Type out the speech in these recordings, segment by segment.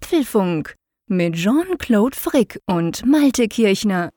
Apfelfunk mit Jean-Claude Frick und Malte Kirchner.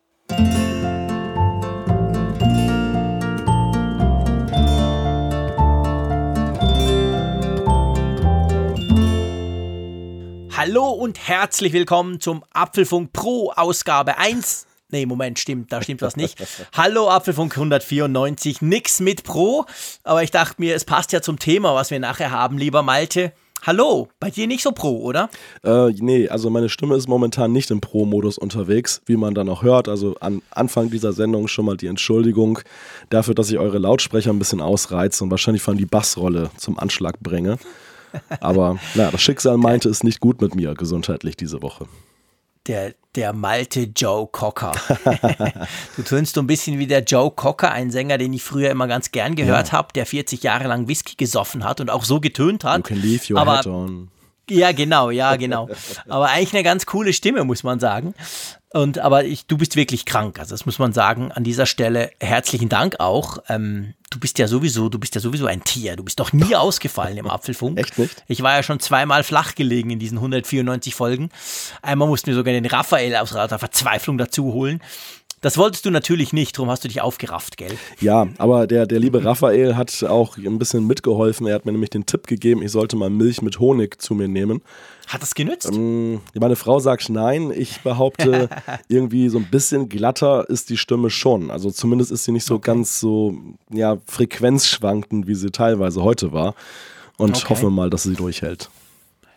Hallo und herzlich willkommen zum Apfelfunk Pro Ausgabe 1. Nee, Moment, stimmt, da stimmt was nicht. Hallo Apfelfunk 194, nix mit Pro, aber ich dachte mir, es passt ja zum Thema, was wir nachher haben, lieber Malte. Hallo, bei dir nicht so Pro, oder? Äh, nee, also meine Stimme ist momentan nicht im Pro-Modus unterwegs, wie man dann auch hört. Also am Anfang dieser Sendung schon mal die Entschuldigung dafür, dass ich eure Lautsprecher ein bisschen ausreize und wahrscheinlich vor allem die Bassrolle zum Anschlag bringe. Aber naja, das Schicksal meinte es nicht gut mit mir gesundheitlich diese Woche. Der, der Malte Joe Cocker. du tönst so ein bisschen wie der Joe Cocker, ein Sänger, den ich früher immer ganz gern gehört ja. habe, der 40 Jahre lang Whisky gesoffen hat und auch so getönt hat. You can leave your aber, hat on. Ja, genau, ja, genau. Aber eigentlich eine ganz coole Stimme, muss man sagen. Und aber ich, du bist wirklich krank. Also das muss man sagen. An dieser Stelle herzlichen Dank auch. Ähm, du bist ja sowieso, du bist ja sowieso ein Tier. Du bist doch nie ausgefallen im Apfelfunk. Echt nicht? Ich war ja schon zweimal flach gelegen in diesen 194 Folgen. Einmal mussten wir sogar den Raphael aus der Verzweiflung dazu holen. Das wolltest du natürlich nicht, darum hast du dich aufgerafft, gell? Ja, aber der, der liebe Raphael hat auch ein bisschen mitgeholfen. Er hat mir nämlich den Tipp gegeben, ich sollte mal Milch mit Honig zu mir nehmen. Hat das genützt? Ähm, meine Frau sagt nein. Ich behaupte, irgendwie so ein bisschen glatter ist die Stimme schon. Also zumindest ist sie nicht so okay. ganz so ja, frequenzschwankend, wie sie teilweise heute war. Und okay. hoffe mal, dass sie durchhält.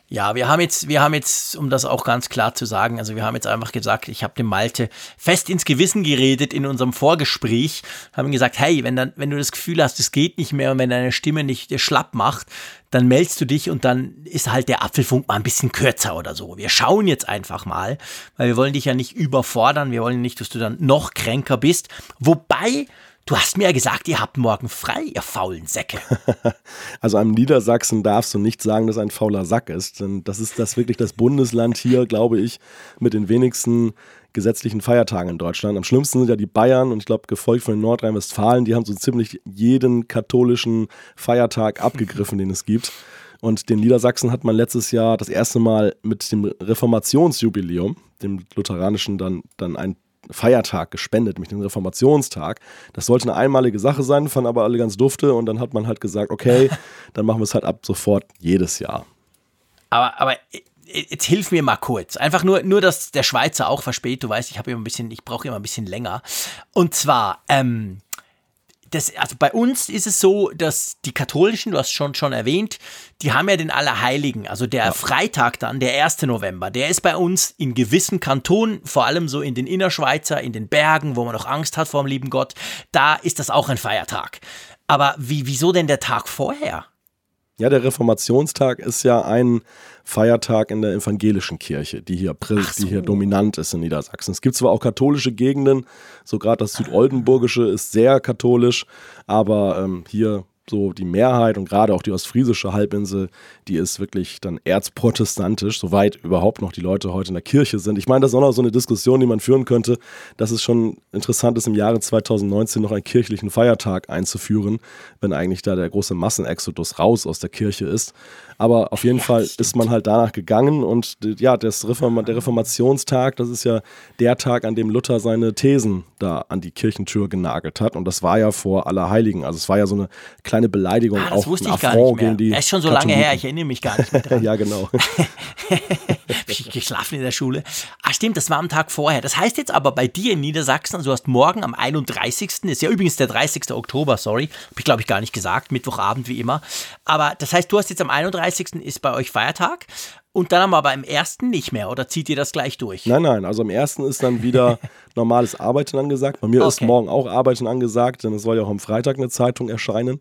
Ja, wir haben jetzt, wir haben jetzt, um das auch ganz klar zu sagen, also wir haben jetzt einfach gesagt, ich habe dem Malte fest ins Gewissen geredet in unserem Vorgespräch, haben gesagt, hey, wenn dann, wenn du das Gefühl hast, es geht nicht mehr und wenn deine Stimme nicht schlapp macht, dann meldest du dich und dann ist halt der Apfelfunk mal ein bisschen kürzer oder so. Wir schauen jetzt einfach mal, weil wir wollen dich ja nicht überfordern, wir wollen nicht, dass du dann noch kränker bist. Wobei Du hast mir ja gesagt, ihr habt morgen frei, ihr faulen Säcke. also am Niedersachsen darfst du nicht sagen, dass ein fauler Sack ist. Denn das ist das wirklich das Bundesland hier, glaube ich, mit den wenigsten gesetzlichen Feiertagen in Deutschland. Am schlimmsten sind ja die Bayern und ich glaube, gefolgt von den Nordrhein-Westfalen, die haben so ziemlich jeden katholischen Feiertag abgegriffen, den es gibt. Und den Niedersachsen hat man letztes Jahr das erste Mal mit dem Reformationsjubiläum, dem lutheranischen, dann, dann ein Feiertag gespendet, nämlich den Reformationstag. Das sollte eine einmalige Sache sein, fanden aber alle ganz dufte und dann hat man halt gesagt, okay, dann machen wir es halt ab sofort jedes Jahr. Aber, aber jetzt hilf mir mal kurz. Einfach nur, nur, dass der Schweizer auch versteht. Du weißt, ich habe immer ein bisschen, ich brauche immer ein bisschen länger. Und zwar, ähm, das, also bei uns ist es so, dass die Katholischen, du hast schon schon erwähnt, die haben ja den Allerheiligen, also der ja. Freitag dann, der 1. November, der ist bei uns in gewissen Kantonen, vor allem so in den Innerschweizer, in den Bergen, wo man noch Angst hat vor dem lieben Gott, da ist das auch ein Feiertag. Aber wie, wieso denn der Tag vorher? Ja, der Reformationstag ist ja ein Feiertag in der evangelischen Kirche, die hier, so. die hier dominant ist in Niedersachsen. Es gibt zwar auch katholische Gegenden, so gerade das Südoldenburgische ist sehr katholisch, aber ähm, hier so die Mehrheit und gerade auch die ostfriesische Halbinsel, die ist wirklich dann erzprotestantisch, soweit überhaupt noch die Leute heute in der Kirche sind. Ich meine, das ist auch noch so eine Diskussion, die man führen könnte, dass es schon interessant ist, im Jahre 2019 noch einen kirchlichen Feiertag einzuführen, wenn eigentlich da der große Massenexodus raus aus der Kirche ist. Aber auf jeden Fall ist man halt danach gegangen und ja, das Reform der Reformationstag, das ist ja der Tag, an dem Luther seine Thesen da an die Kirchentür genagelt hat. Und das war ja vor Allerheiligen. Also es war ja so eine kleine Beleidigung ah, das auch wusste ich gar nicht mehr. Die er ist schon so Katholiken. lange her, ich erinnere mich gar nicht mehr dran. ja, genau. ich geschlafen in der Schule. Ah, stimmt, das war am Tag vorher. Das heißt jetzt aber bei dir in Niedersachsen, also du hast morgen am 31. ist ja übrigens der 30. Oktober, sorry, habe ich glaube ich gar nicht gesagt, Mittwochabend wie immer. Aber das heißt, du hast jetzt am 31. ist bei euch Feiertag und dann haben wir aber im ersten nicht mehr, oder zieht ihr das gleich durch? Nein, nein, also am ersten ist dann wieder normales Arbeiten angesagt. Bei mir okay. ist morgen auch Arbeiten angesagt, denn es soll ja auch am Freitag eine Zeitung erscheinen.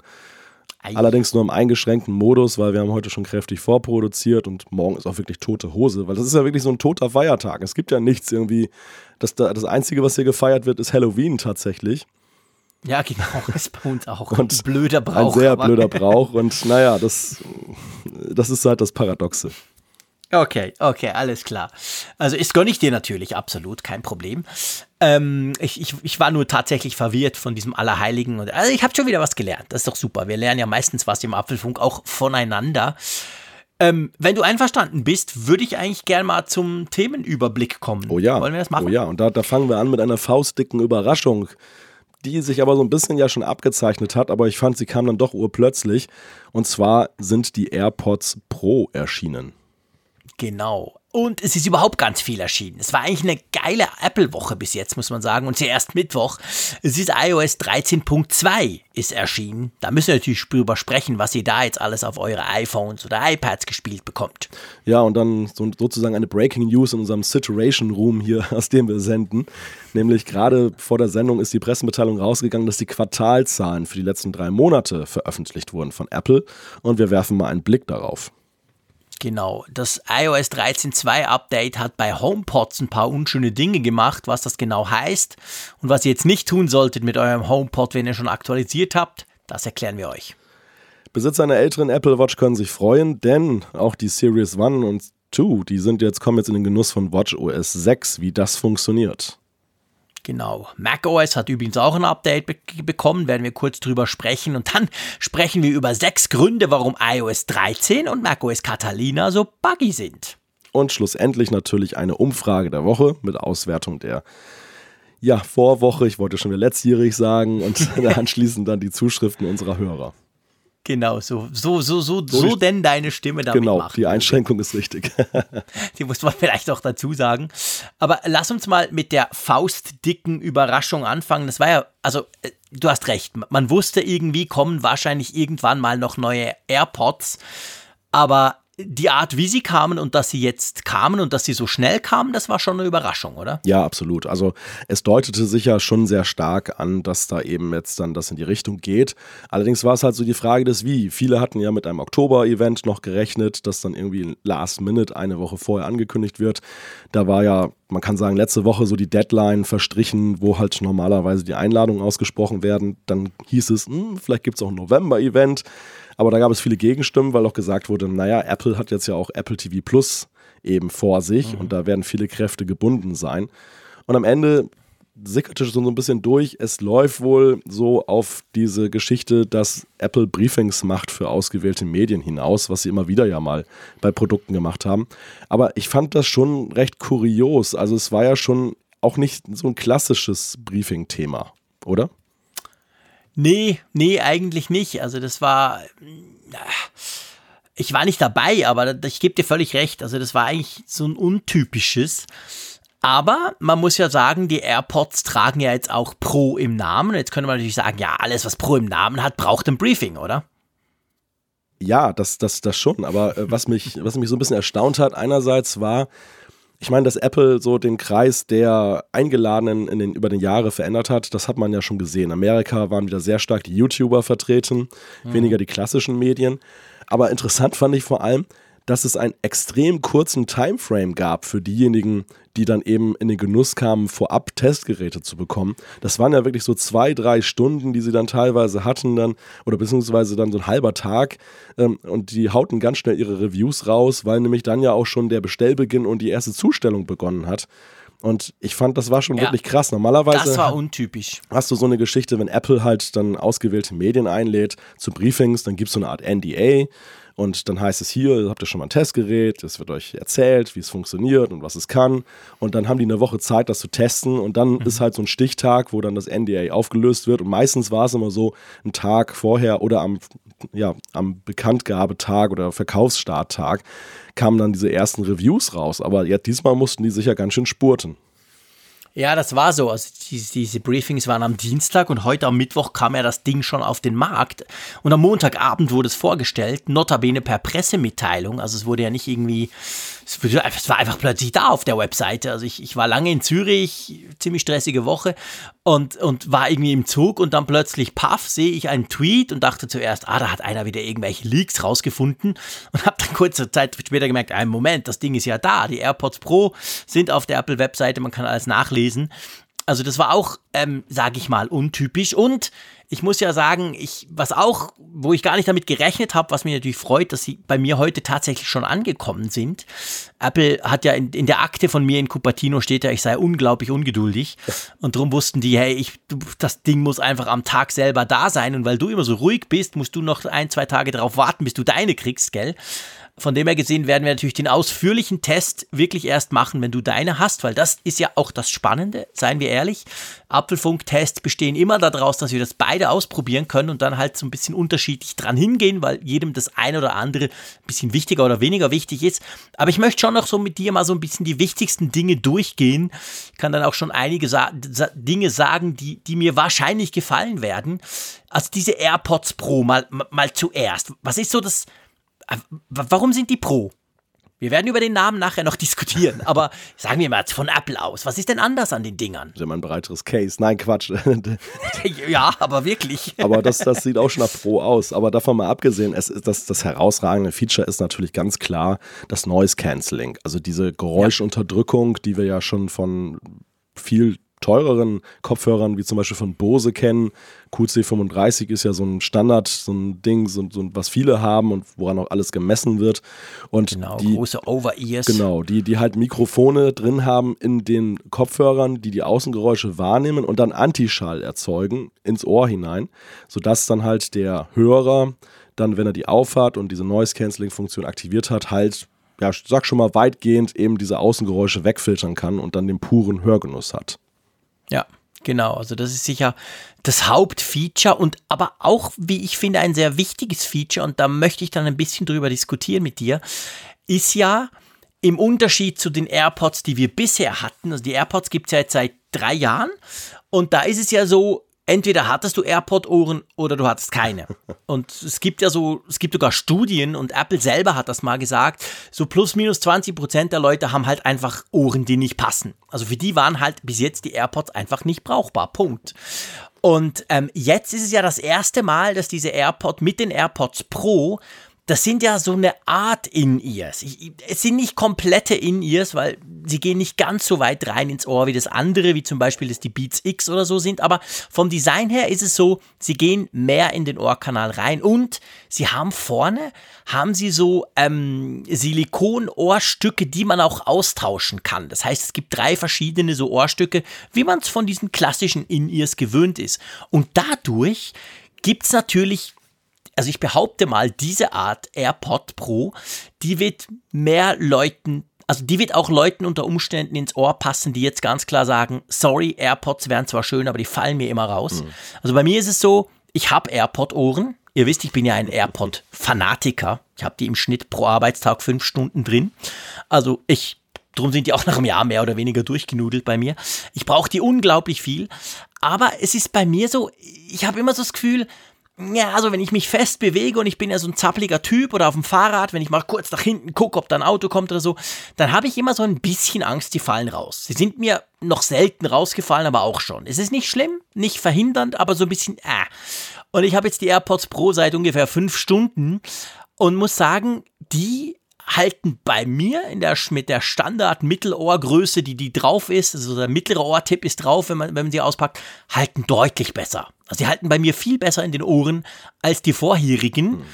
Allerdings nur im eingeschränkten Modus, weil wir haben heute schon kräftig vorproduziert und morgen ist auch wirklich tote Hose, weil das ist ja wirklich so ein toter Feiertag. Es gibt ja nichts irgendwie. Das, das Einzige, was hier gefeiert wird, ist Halloween tatsächlich. Ja, genau, ist bei uns auch und ein blöder Brauch. Ein sehr blöder Brauch und naja, das, das ist halt das Paradoxe. Okay, okay, alles klar. Also ist gönne ich dir natürlich, absolut, kein Problem. Ähm, ich, ich, ich war nur tatsächlich verwirrt von diesem Allerheiligen. Und, also ich habe schon wieder was gelernt. Das ist doch super. Wir lernen ja meistens was im Apfelfunk auch voneinander. ähm, wenn du einverstanden bist, würde ich eigentlich gerne mal zum Themenüberblick kommen. Oh ja. Wollen wir das machen? Oh ja, und da, da fangen wir an mit einer faustdicken Überraschung, die sich aber so ein bisschen ja schon abgezeichnet hat, aber ich fand, sie kam dann doch urplötzlich. Und zwar sind die AirPods Pro erschienen. Genau. Und es ist überhaupt ganz viel erschienen. Es war eigentlich eine geile Apple-Woche bis jetzt, muss man sagen. Und zuerst Mittwoch. Es ist iOS 13.2 ist erschienen. Da müssen wir natürlich drüber sprechen, was ihr da jetzt alles auf eure iPhones oder iPads gespielt bekommt. Ja, und dann so, sozusagen eine Breaking News in unserem Situation Room hier, aus dem wir senden. Nämlich gerade vor der Sendung ist die Pressemitteilung rausgegangen, dass die Quartalzahlen für die letzten drei Monate veröffentlicht wurden von Apple. Und wir werfen mal einen Blick darauf. Genau, das iOS 13.2 Update hat bei HomePods ein paar unschöne Dinge gemacht, was das genau heißt und was ihr jetzt nicht tun solltet mit eurem HomePod, wenn ihr schon aktualisiert habt, das erklären wir euch. Besitzer einer älteren Apple Watch können sich freuen, denn auch die Series 1 und 2, die sind jetzt kommen jetzt in den Genuss von Watch OS 6, wie das funktioniert. Genau. macOS hat übrigens auch ein Update be bekommen, werden wir kurz drüber sprechen. Und dann sprechen wir über sechs Gründe, warum iOS 13 und macOS Catalina so buggy sind. Und schlussendlich natürlich eine Umfrage der Woche mit Auswertung der ja, Vorwoche, ich wollte schon wieder letztjährig sagen, und anschließend dann die Zuschriften unserer Hörer. Genau, so, so, so, so, so, so denn deine Stimme damit Genau, macht. die Einschränkung ist richtig. die muss man vielleicht auch dazu sagen. Aber lass uns mal mit der faustdicken Überraschung anfangen. Das war ja, also äh, du hast recht, man wusste irgendwie, kommen wahrscheinlich irgendwann mal noch neue AirPods. Aber die Art, wie sie kamen und dass sie jetzt kamen und dass sie so schnell kamen, das war schon eine Überraschung, oder? Ja, absolut. Also es deutete sich ja schon sehr stark an, dass da eben jetzt dann das in die Richtung geht. Allerdings war es halt so die Frage des Wie. Viele hatten ja mit einem Oktober-Event noch gerechnet, das dann irgendwie last minute eine Woche vorher angekündigt wird. Da war ja, man kann sagen, letzte Woche so die Deadline verstrichen, wo halt normalerweise die Einladungen ausgesprochen werden. Dann hieß es, hm, vielleicht gibt es auch ein November-Event. Aber da gab es viele Gegenstimmen, weil auch gesagt wurde, naja, Apple hat jetzt ja auch Apple TV Plus eben vor sich mhm. und da werden viele Kräfte gebunden sein. Und am Ende sickerte so ein bisschen durch. Es läuft wohl so auf diese Geschichte, dass Apple Briefings macht für ausgewählte Medien hinaus, was sie immer wieder ja mal bei Produkten gemacht haben. Aber ich fand das schon recht kurios. Also es war ja schon auch nicht so ein klassisches Briefing-Thema, oder? Nee, nee, eigentlich nicht. Also das war. Ich war nicht dabei, aber ich gebe dir völlig recht. Also das war eigentlich so ein untypisches. Aber man muss ja sagen, die AirPods tragen ja jetzt auch Pro im Namen. Jetzt könnte man natürlich sagen, ja, alles, was Pro im Namen hat, braucht ein Briefing, oder? Ja, das, das, das schon. Aber äh, was, mich, was mich so ein bisschen erstaunt hat, einerseits war, ich meine, dass Apple so den Kreis der Eingeladenen in den, über den Jahre verändert hat, das hat man ja schon gesehen. In Amerika waren wieder sehr stark die YouTuber vertreten, mhm. weniger die klassischen Medien. Aber interessant fand ich vor allem, dass es einen extrem kurzen Timeframe gab für diejenigen, die dann eben in den Genuss kamen, vorab Testgeräte zu bekommen. Das waren ja wirklich so zwei, drei Stunden, die sie dann teilweise hatten dann, oder beziehungsweise dann so ein halber Tag. Ähm, und die hauten ganz schnell ihre Reviews raus, weil nämlich dann ja auch schon der Bestellbeginn und die erste Zustellung begonnen hat. Und ich fand, das war schon ja, wirklich krass. Normalerweise. Das war untypisch. Hast du so eine Geschichte, wenn Apple halt dann ausgewählte Medien einlädt zu Briefings, dann gibt es so eine Art NDA. Und dann heißt es hier, habt ihr schon mal ein Testgerät, es wird euch erzählt, wie es funktioniert und was es kann. Und dann haben die eine Woche Zeit, das zu testen. Und dann mhm. ist halt so ein Stichtag, wo dann das NDA aufgelöst wird. Und meistens war es immer so, ein Tag vorher oder am, ja, am Bekanntgabetag oder Verkaufsstarttag kamen dann diese ersten Reviews raus. Aber ja, diesmal mussten die sicher ganz schön spurten. Ja, das war so. Also diese, diese, Briefings waren am Dienstag und heute am Mittwoch kam ja das Ding schon auf den Markt. Und am Montagabend wurde es vorgestellt, notabene per Pressemitteilung. Also es wurde ja nicht irgendwie es war einfach plötzlich da auf der Webseite. Also ich, ich war lange in Zürich, ziemlich stressige Woche und, und war irgendwie im Zug und dann plötzlich, paff, sehe ich einen Tweet und dachte zuerst, ah, da hat einer wieder irgendwelche Leaks rausgefunden und habe dann kurze Zeit später gemerkt, ein Moment, das Ding ist ja da. Die AirPods Pro sind auf der Apple-Webseite, man kann alles nachlesen. Also das war auch, ähm, sage ich mal, untypisch. Und ich muss ja sagen, ich, was auch, wo ich gar nicht damit gerechnet habe, was mich natürlich freut, dass sie bei mir heute tatsächlich schon angekommen sind. Apple hat ja in, in der Akte von mir in Cupertino steht ja, ich sei unglaublich ungeduldig. Und darum wussten die, hey, ich, das Ding muss einfach am Tag selber da sein. Und weil du immer so ruhig bist, musst du noch ein, zwei Tage darauf warten, bis du deine kriegst, gell? Von dem her gesehen werden wir natürlich den ausführlichen Test wirklich erst machen, wenn du deine hast, weil das ist ja auch das Spannende, seien wir ehrlich. Apfelfunk-Tests bestehen immer daraus, dass wir das beide ausprobieren können und dann halt so ein bisschen unterschiedlich dran hingehen, weil jedem das eine oder andere ein bisschen wichtiger oder weniger wichtig ist. Aber ich möchte schon noch so mit dir mal so ein bisschen die wichtigsten Dinge durchgehen. Ich kann dann auch schon einige Sa Sa Dinge sagen, die, die mir wahrscheinlich gefallen werden. Also diese AirPods Pro mal, mal zuerst. Was ist so das, warum sind die Pro? Wir werden über den Namen nachher noch diskutieren, aber sagen wir mal von Apple aus, was ist denn anders an den Dingern? Sie haben ein breiteres Case. Nein, Quatsch. ja, aber wirklich. aber das, das sieht auch schon nach Pro aus. Aber davon mal abgesehen, es ist das, das herausragende Feature ist natürlich ganz klar das Noise Cancelling. Also diese Geräuschunterdrückung, die wir ja schon von viel teureren Kopfhörern, wie zum Beispiel von Bose kennen. QC35 ist ja so ein Standard, so ein Ding, so, so, was viele haben und woran auch alles gemessen wird. Und genau, die, große Over-Ears. Genau, die, die halt Mikrofone drin haben in den Kopfhörern, die die Außengeräusche wahrnehmen und dann Antischall erzeugen ins Ohr hinein, sodass dann halt der Hörer dann, wenn er die aufhat und diese Noise-Canceling-Funktion aktiviert hat, halt ja, sag schon mal weitgehend eben diese Außengeräusche wegfiltern kann und dann den puren Hörgenuss hat. Ja, genau. Also das ist sicher das Hauptfeature und aber auch, wie ich finde, ein sehr wichtiges Feature und da möchte ich dann ein bisschen drüber diskutieren mit dir, ist ja im Unterschied zu den AirPods, die wir bisher hatten, also die AirPods gibt es ja jetzt seit drei Jahren und da ist es ja so, entweder hattest du AirPod-Ohren oder du hattest keine. Und es gibt ja so, es gibt sogar Studien und Apple selber hat das mal gesagt, so plus minus 20 Prozent der Leute haben halt einfach Ohren, die nicht passen. Also für die waren halt bis jetzt die AirPods einfach nicht brauchbar. Punkt. Und ähm, jetzt ist es ja das erste Mal, dass diese AirPod mit den AirPods Pro das sind ja so eine Art In-Ears. Es sind nicht komplette In-Ears, weil sie gehen nicht ganz so weit rein ins Ohr wie das andere, wie zum Beispiel das die Beats X oder so sind, aber vom Design her ist es so, sie gehen mehr in den Ohrkanal rein und sie haben vorne, haben sie so ähm, Silikon-Ohrstücke, die man auch austauschen kann. Das heißt, es gibt drei verschiedene so Ohrstücke, wie man es von diesen klassischen In-Ears gewöhnt ist. Und dadurch gibt es natürlich also ich behaupte mal, diese Art AirPod Pro, die wird mehr Leuten also die wird auch Leuten unter Umständen ins Ohr passen, die jetzt ganz klar sagen, sorry, AirPods wären zwar schön, aber die fallen mir immer raus. Mhm. Also bei mir ist es so, ich habe AirPod-Ohren. Ihr wisst, ich bin ja ein AirPod-Fanatiker. Ich habe die im Schnitt pro Arbeitstag fünf Stunden drin. Also ich, drum sind die auch nach einem Jahr mehr oder weniger durchgenudelt bei mir. Ich brauche die unglaublich viel. Aber es ist bei mir so, ich habe immer so das Gefühl, ja, also wenn ich mich fest bewege und ich bin ja so ein zappliger Typ oder auf dem Fahrrad, wenn ich mal kurz nach hinten gucke, ob da ein Auto kommt oder so, dann habe ich immer so ein bisschen Angst, die fallen raus. Sie sind mir noch selten rausgefallen, aber auch schon. Es ist nicht schlimm, nicht verhindernd, aber so ein bisschen, äh. Und ich habe jetzt die AirPods Pro seit ungefähr fünf Stunden und muss sagen, die halten bei mir in der, mit der Standard-Mittelohrgröße, die die drauf ist, also der mittlere Ohrtipp ist drauf, wenn man, wenn man sie auspackt, halten deutlich besser. Also die halten bei mir viel besser in den Ohren als die vorherigen. Mhm.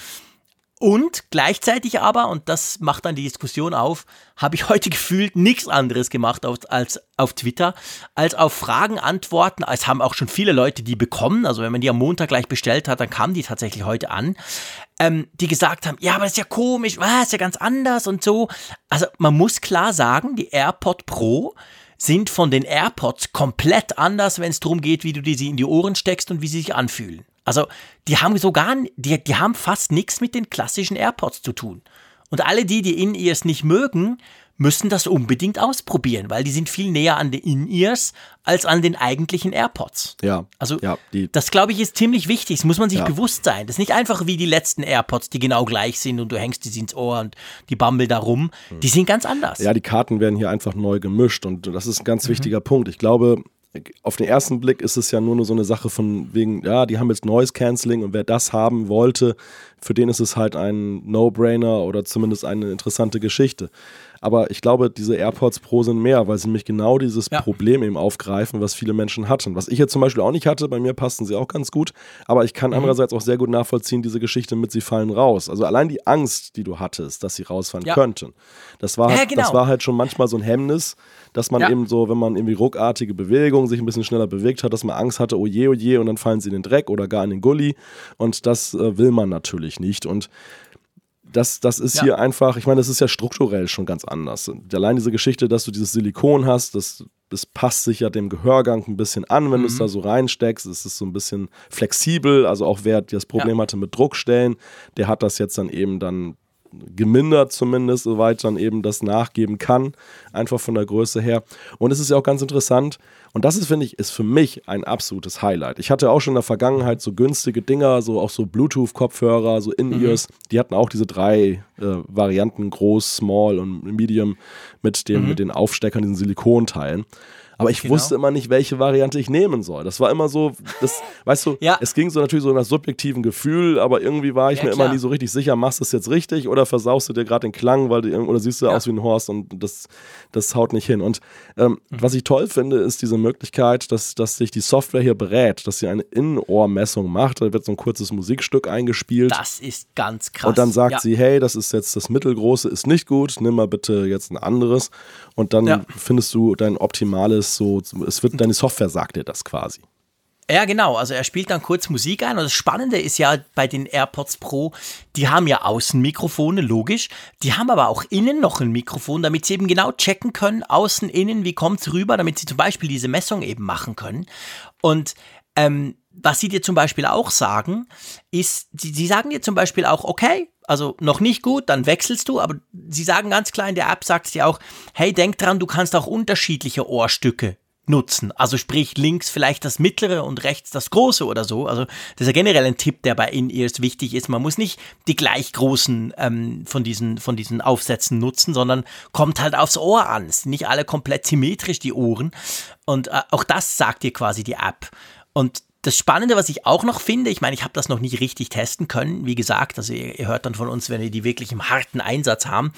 Und gleichzeitig aber, und das macht dann die Diskussion auf, habe ich heute gefühlt nichts anderes gemacht auf, als auf Twitter, als auf Fragen antworten. Es haben auch schon viele Leute die bekommen. Also wenn man die am Montag gleich bestellt hat, dann kamen die tatsächlich heute an, ähm, die gesagt haben, ja, aber das ist ja komisch, ah, ist ja ganz anders und so. Also man muss klar sagen, die AirPod Pro sind von den AirPods komplett anders, wenn es darum geht, wie du die sie in die Ohren steckst und wie sie sich anfühlen. Also die haben sogar, die, die haben fast nichts mit den klassischen AirPods zu tun. Und alle die, die In-Ears nicht mögen, müssen das unbedingt ausprobieren, weil die sind viel näher an den In-Ears als an den eigentlichen AirPods. Ja. Also ja, das glaube ich ist ziemlich wichtig. Das muss man sich ja. bewusst sein. Das ist nicht einfach wie die letzten AirPods, die genau gleich sind und du hängst die ins Ohr und die bambeln da rum. Hm. Die sind ganz anders. Ja, die Karten werden hier einfach neu gemischt und das ist ein ganz mhm. wichtiger Punkt. Ich glaube, auf den ersten Blick ist es ja nur, nur so eine Sache von wegen, ja, die haben jetzt Noise Cancelling und wer das haben wollte, für den ist es halt ein No-Brainer oder zumindest eine interessante Geschichte. Aber ich glaube, diese AirPods Pro sind mehr, weil sie nämlich genau dieses ja. Problem eben aufgreifen, was viele Menschen hatten. Was ich jetzt zum Beispiel auch nicht hatte, bei mir passten sie auch ganz gut. Aber ich kann mhm. andererseits auch sehr gut nachvollziehen, diese Geschichte mit sie fallen raus. Also allein die Angst, die du hattest, dass sie rausfallen ja. könnten. Das war, halt, ja, genau. das war halt schon manchmal so ein Hemmnis, dass man eben so, wenn man irgendwie ruckartige Bewegungen sich ein bisschen schneller bewegt hat, dass man Angst hatte, oh je, oh je, und dann fallen sie in den Dreck oder gar in den Gully. Und das äh, will man natürlich nicht. Und das, das ist Ja. hier einfach, ich meine, das ist ja strukturell schon ganz anders. Allein diese Geschichte, dass du dieses Silikon hast, das, das passt sich ja dem Gehörgang ein bisschen an, wenn du es Mhm. da so reinsteckst. Es ist so ein bisschen flexibel. Also auch wer das Problem hatte mit Druckstellen, der hat das jetzt dann eben dann gemindert zumindest, soweit dann eben das nachgeben kann, einfach von der Größe her. Und es ist ja auch ganz interessant, und das ist, finde ich, ist für mich ein absolutes Highlight. Ich hatte auch schon in der Vergangenheit so günstige Dinger, so auch so Bluetooth-Kopfhörer, so In-Ears, die hatten auch diese drei äh, Varianten, groß, small und medium, mit, dem, mit den Aufsteckern, diesen Silikonteilen. Aber ich Genau. wusste immer nicht, welche Variante ich nehmen soll. Das war immer so, das, weißt du, Ja. es ging so natürlich so nach subjektiven Gefühl, aber irgendwie war ich Ja, mir klar. immer nie so richtig sicher, machst du es jetzt richtig oder versaust du dir gerade den Klang, weil du, oder siehst du Ja. aus wie ein Horst und das, das haut nicht hin. Und ähm, Mhm. was ich toll finde, ist diese Möglichkeit, dass, dass sich die Software hier berät, dass sie eine Innenohrmessung macht. Da wird so ein kurzes Musikstück eingespielt. Das ist ganz krass. Und dann sagt sie, hey, das ist jetzt das mittelgroße, ist nicht gut, nimm mal bitte jetzt ein anderes. Und dann findest du dein optimales, so, es wird, deine Software sagt dir das quasi. Ja, genau. Also er spielt dann kurz Musik ein. Und das Spannende ist ja bei den AirPods Pro, die haben ja Außenmikrofone, logisch. Die haben aber auch innen noch ein Mikrofon, damit sie eben genau checken können, außen, innen, wie kommt's rüber, damit sie zum Beispiel diese Messung eben machen können. Und ähm, was sie dir zum Beispiel auch sagen, ist, sie sagen dir zum Beispiel auch, okay, also noch nicht gut, dann wechselst du, aber sie sagen ganz klar in der App, sagt sie auch, hey, denk dran, du kannst auch unterschiedliche Ohrstücke nutzen. Also sprich links vielleicht das mittlere und rechts das große oder so. Also das ist ja generell ein Tipp, der bei In-Ears wichtig ist. Man muss nicht die gleich großen ähm, von, diesen, von diesen Aufsätzen nutzen, sondern kommt halt aufs Ohr an. Es sind nicht alle komplett symmetrisch, die Ohren. Und äh, auch das sagt dir quasi die App. Und das Spannende, was ich auch noch finde, ich meine, ich habe das noch nicht richtig testen können, wie gesagt, also ihr, ihr hört dann von uns, wenn wir die wirklich im harten Einsatz haben.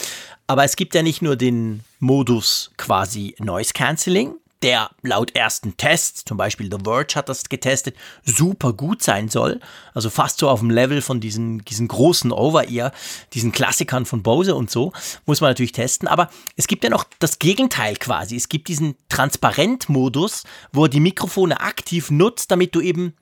Aber es gibt ja nicht nur den Modus quasi Noise Cancelling, der laut ersten Tests, zum Beispiel The Verge hat das getestet, super gut sein soll. Also fast so auf dem Level von diesen, diesen großen Over-Ear, diesen Klassikern von Bose und so, muss man natürlich testen. Aber es gibt ja noch das Gegenteil quasi. Es gibt diesen Transparent-Modus, wo er die Mikrofone aktiv nutzt, damit du eben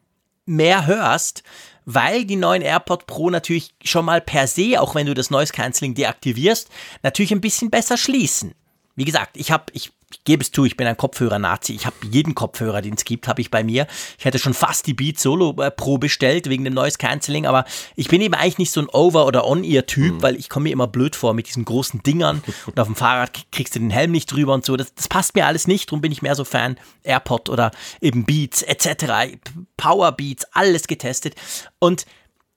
mehr hörst, weil die neuen AirPod Pro natürlich schon mal per se, auch wenn du das Noise Cancelling deaktivierst, natürlich ein bisschen besser schließen. Wie gesagt, ich habe, ich, ich gebe es zu, ich bin ein Kopfhörer-Nazi. Ich habe jeden Kopfhörer, den es gibt, habe ich bei mir. Ich hätte schon fast die Beat Solo äh, Pro bestellt wegen dem Noise Cancelling, aber ich bin eben eigentlich nicht so ein Over- oder On-Ear-Typ, weil ich komme mir immer blöd vor mit diesen großen Dingern und auf dem Fahrrad kriegst du den Helm nicht drüber und so. Das, das passt mir alles nicht, darum bin ich mehr so Fan AirPod oder eben Beats etc. Power Beats, alles getestet. Und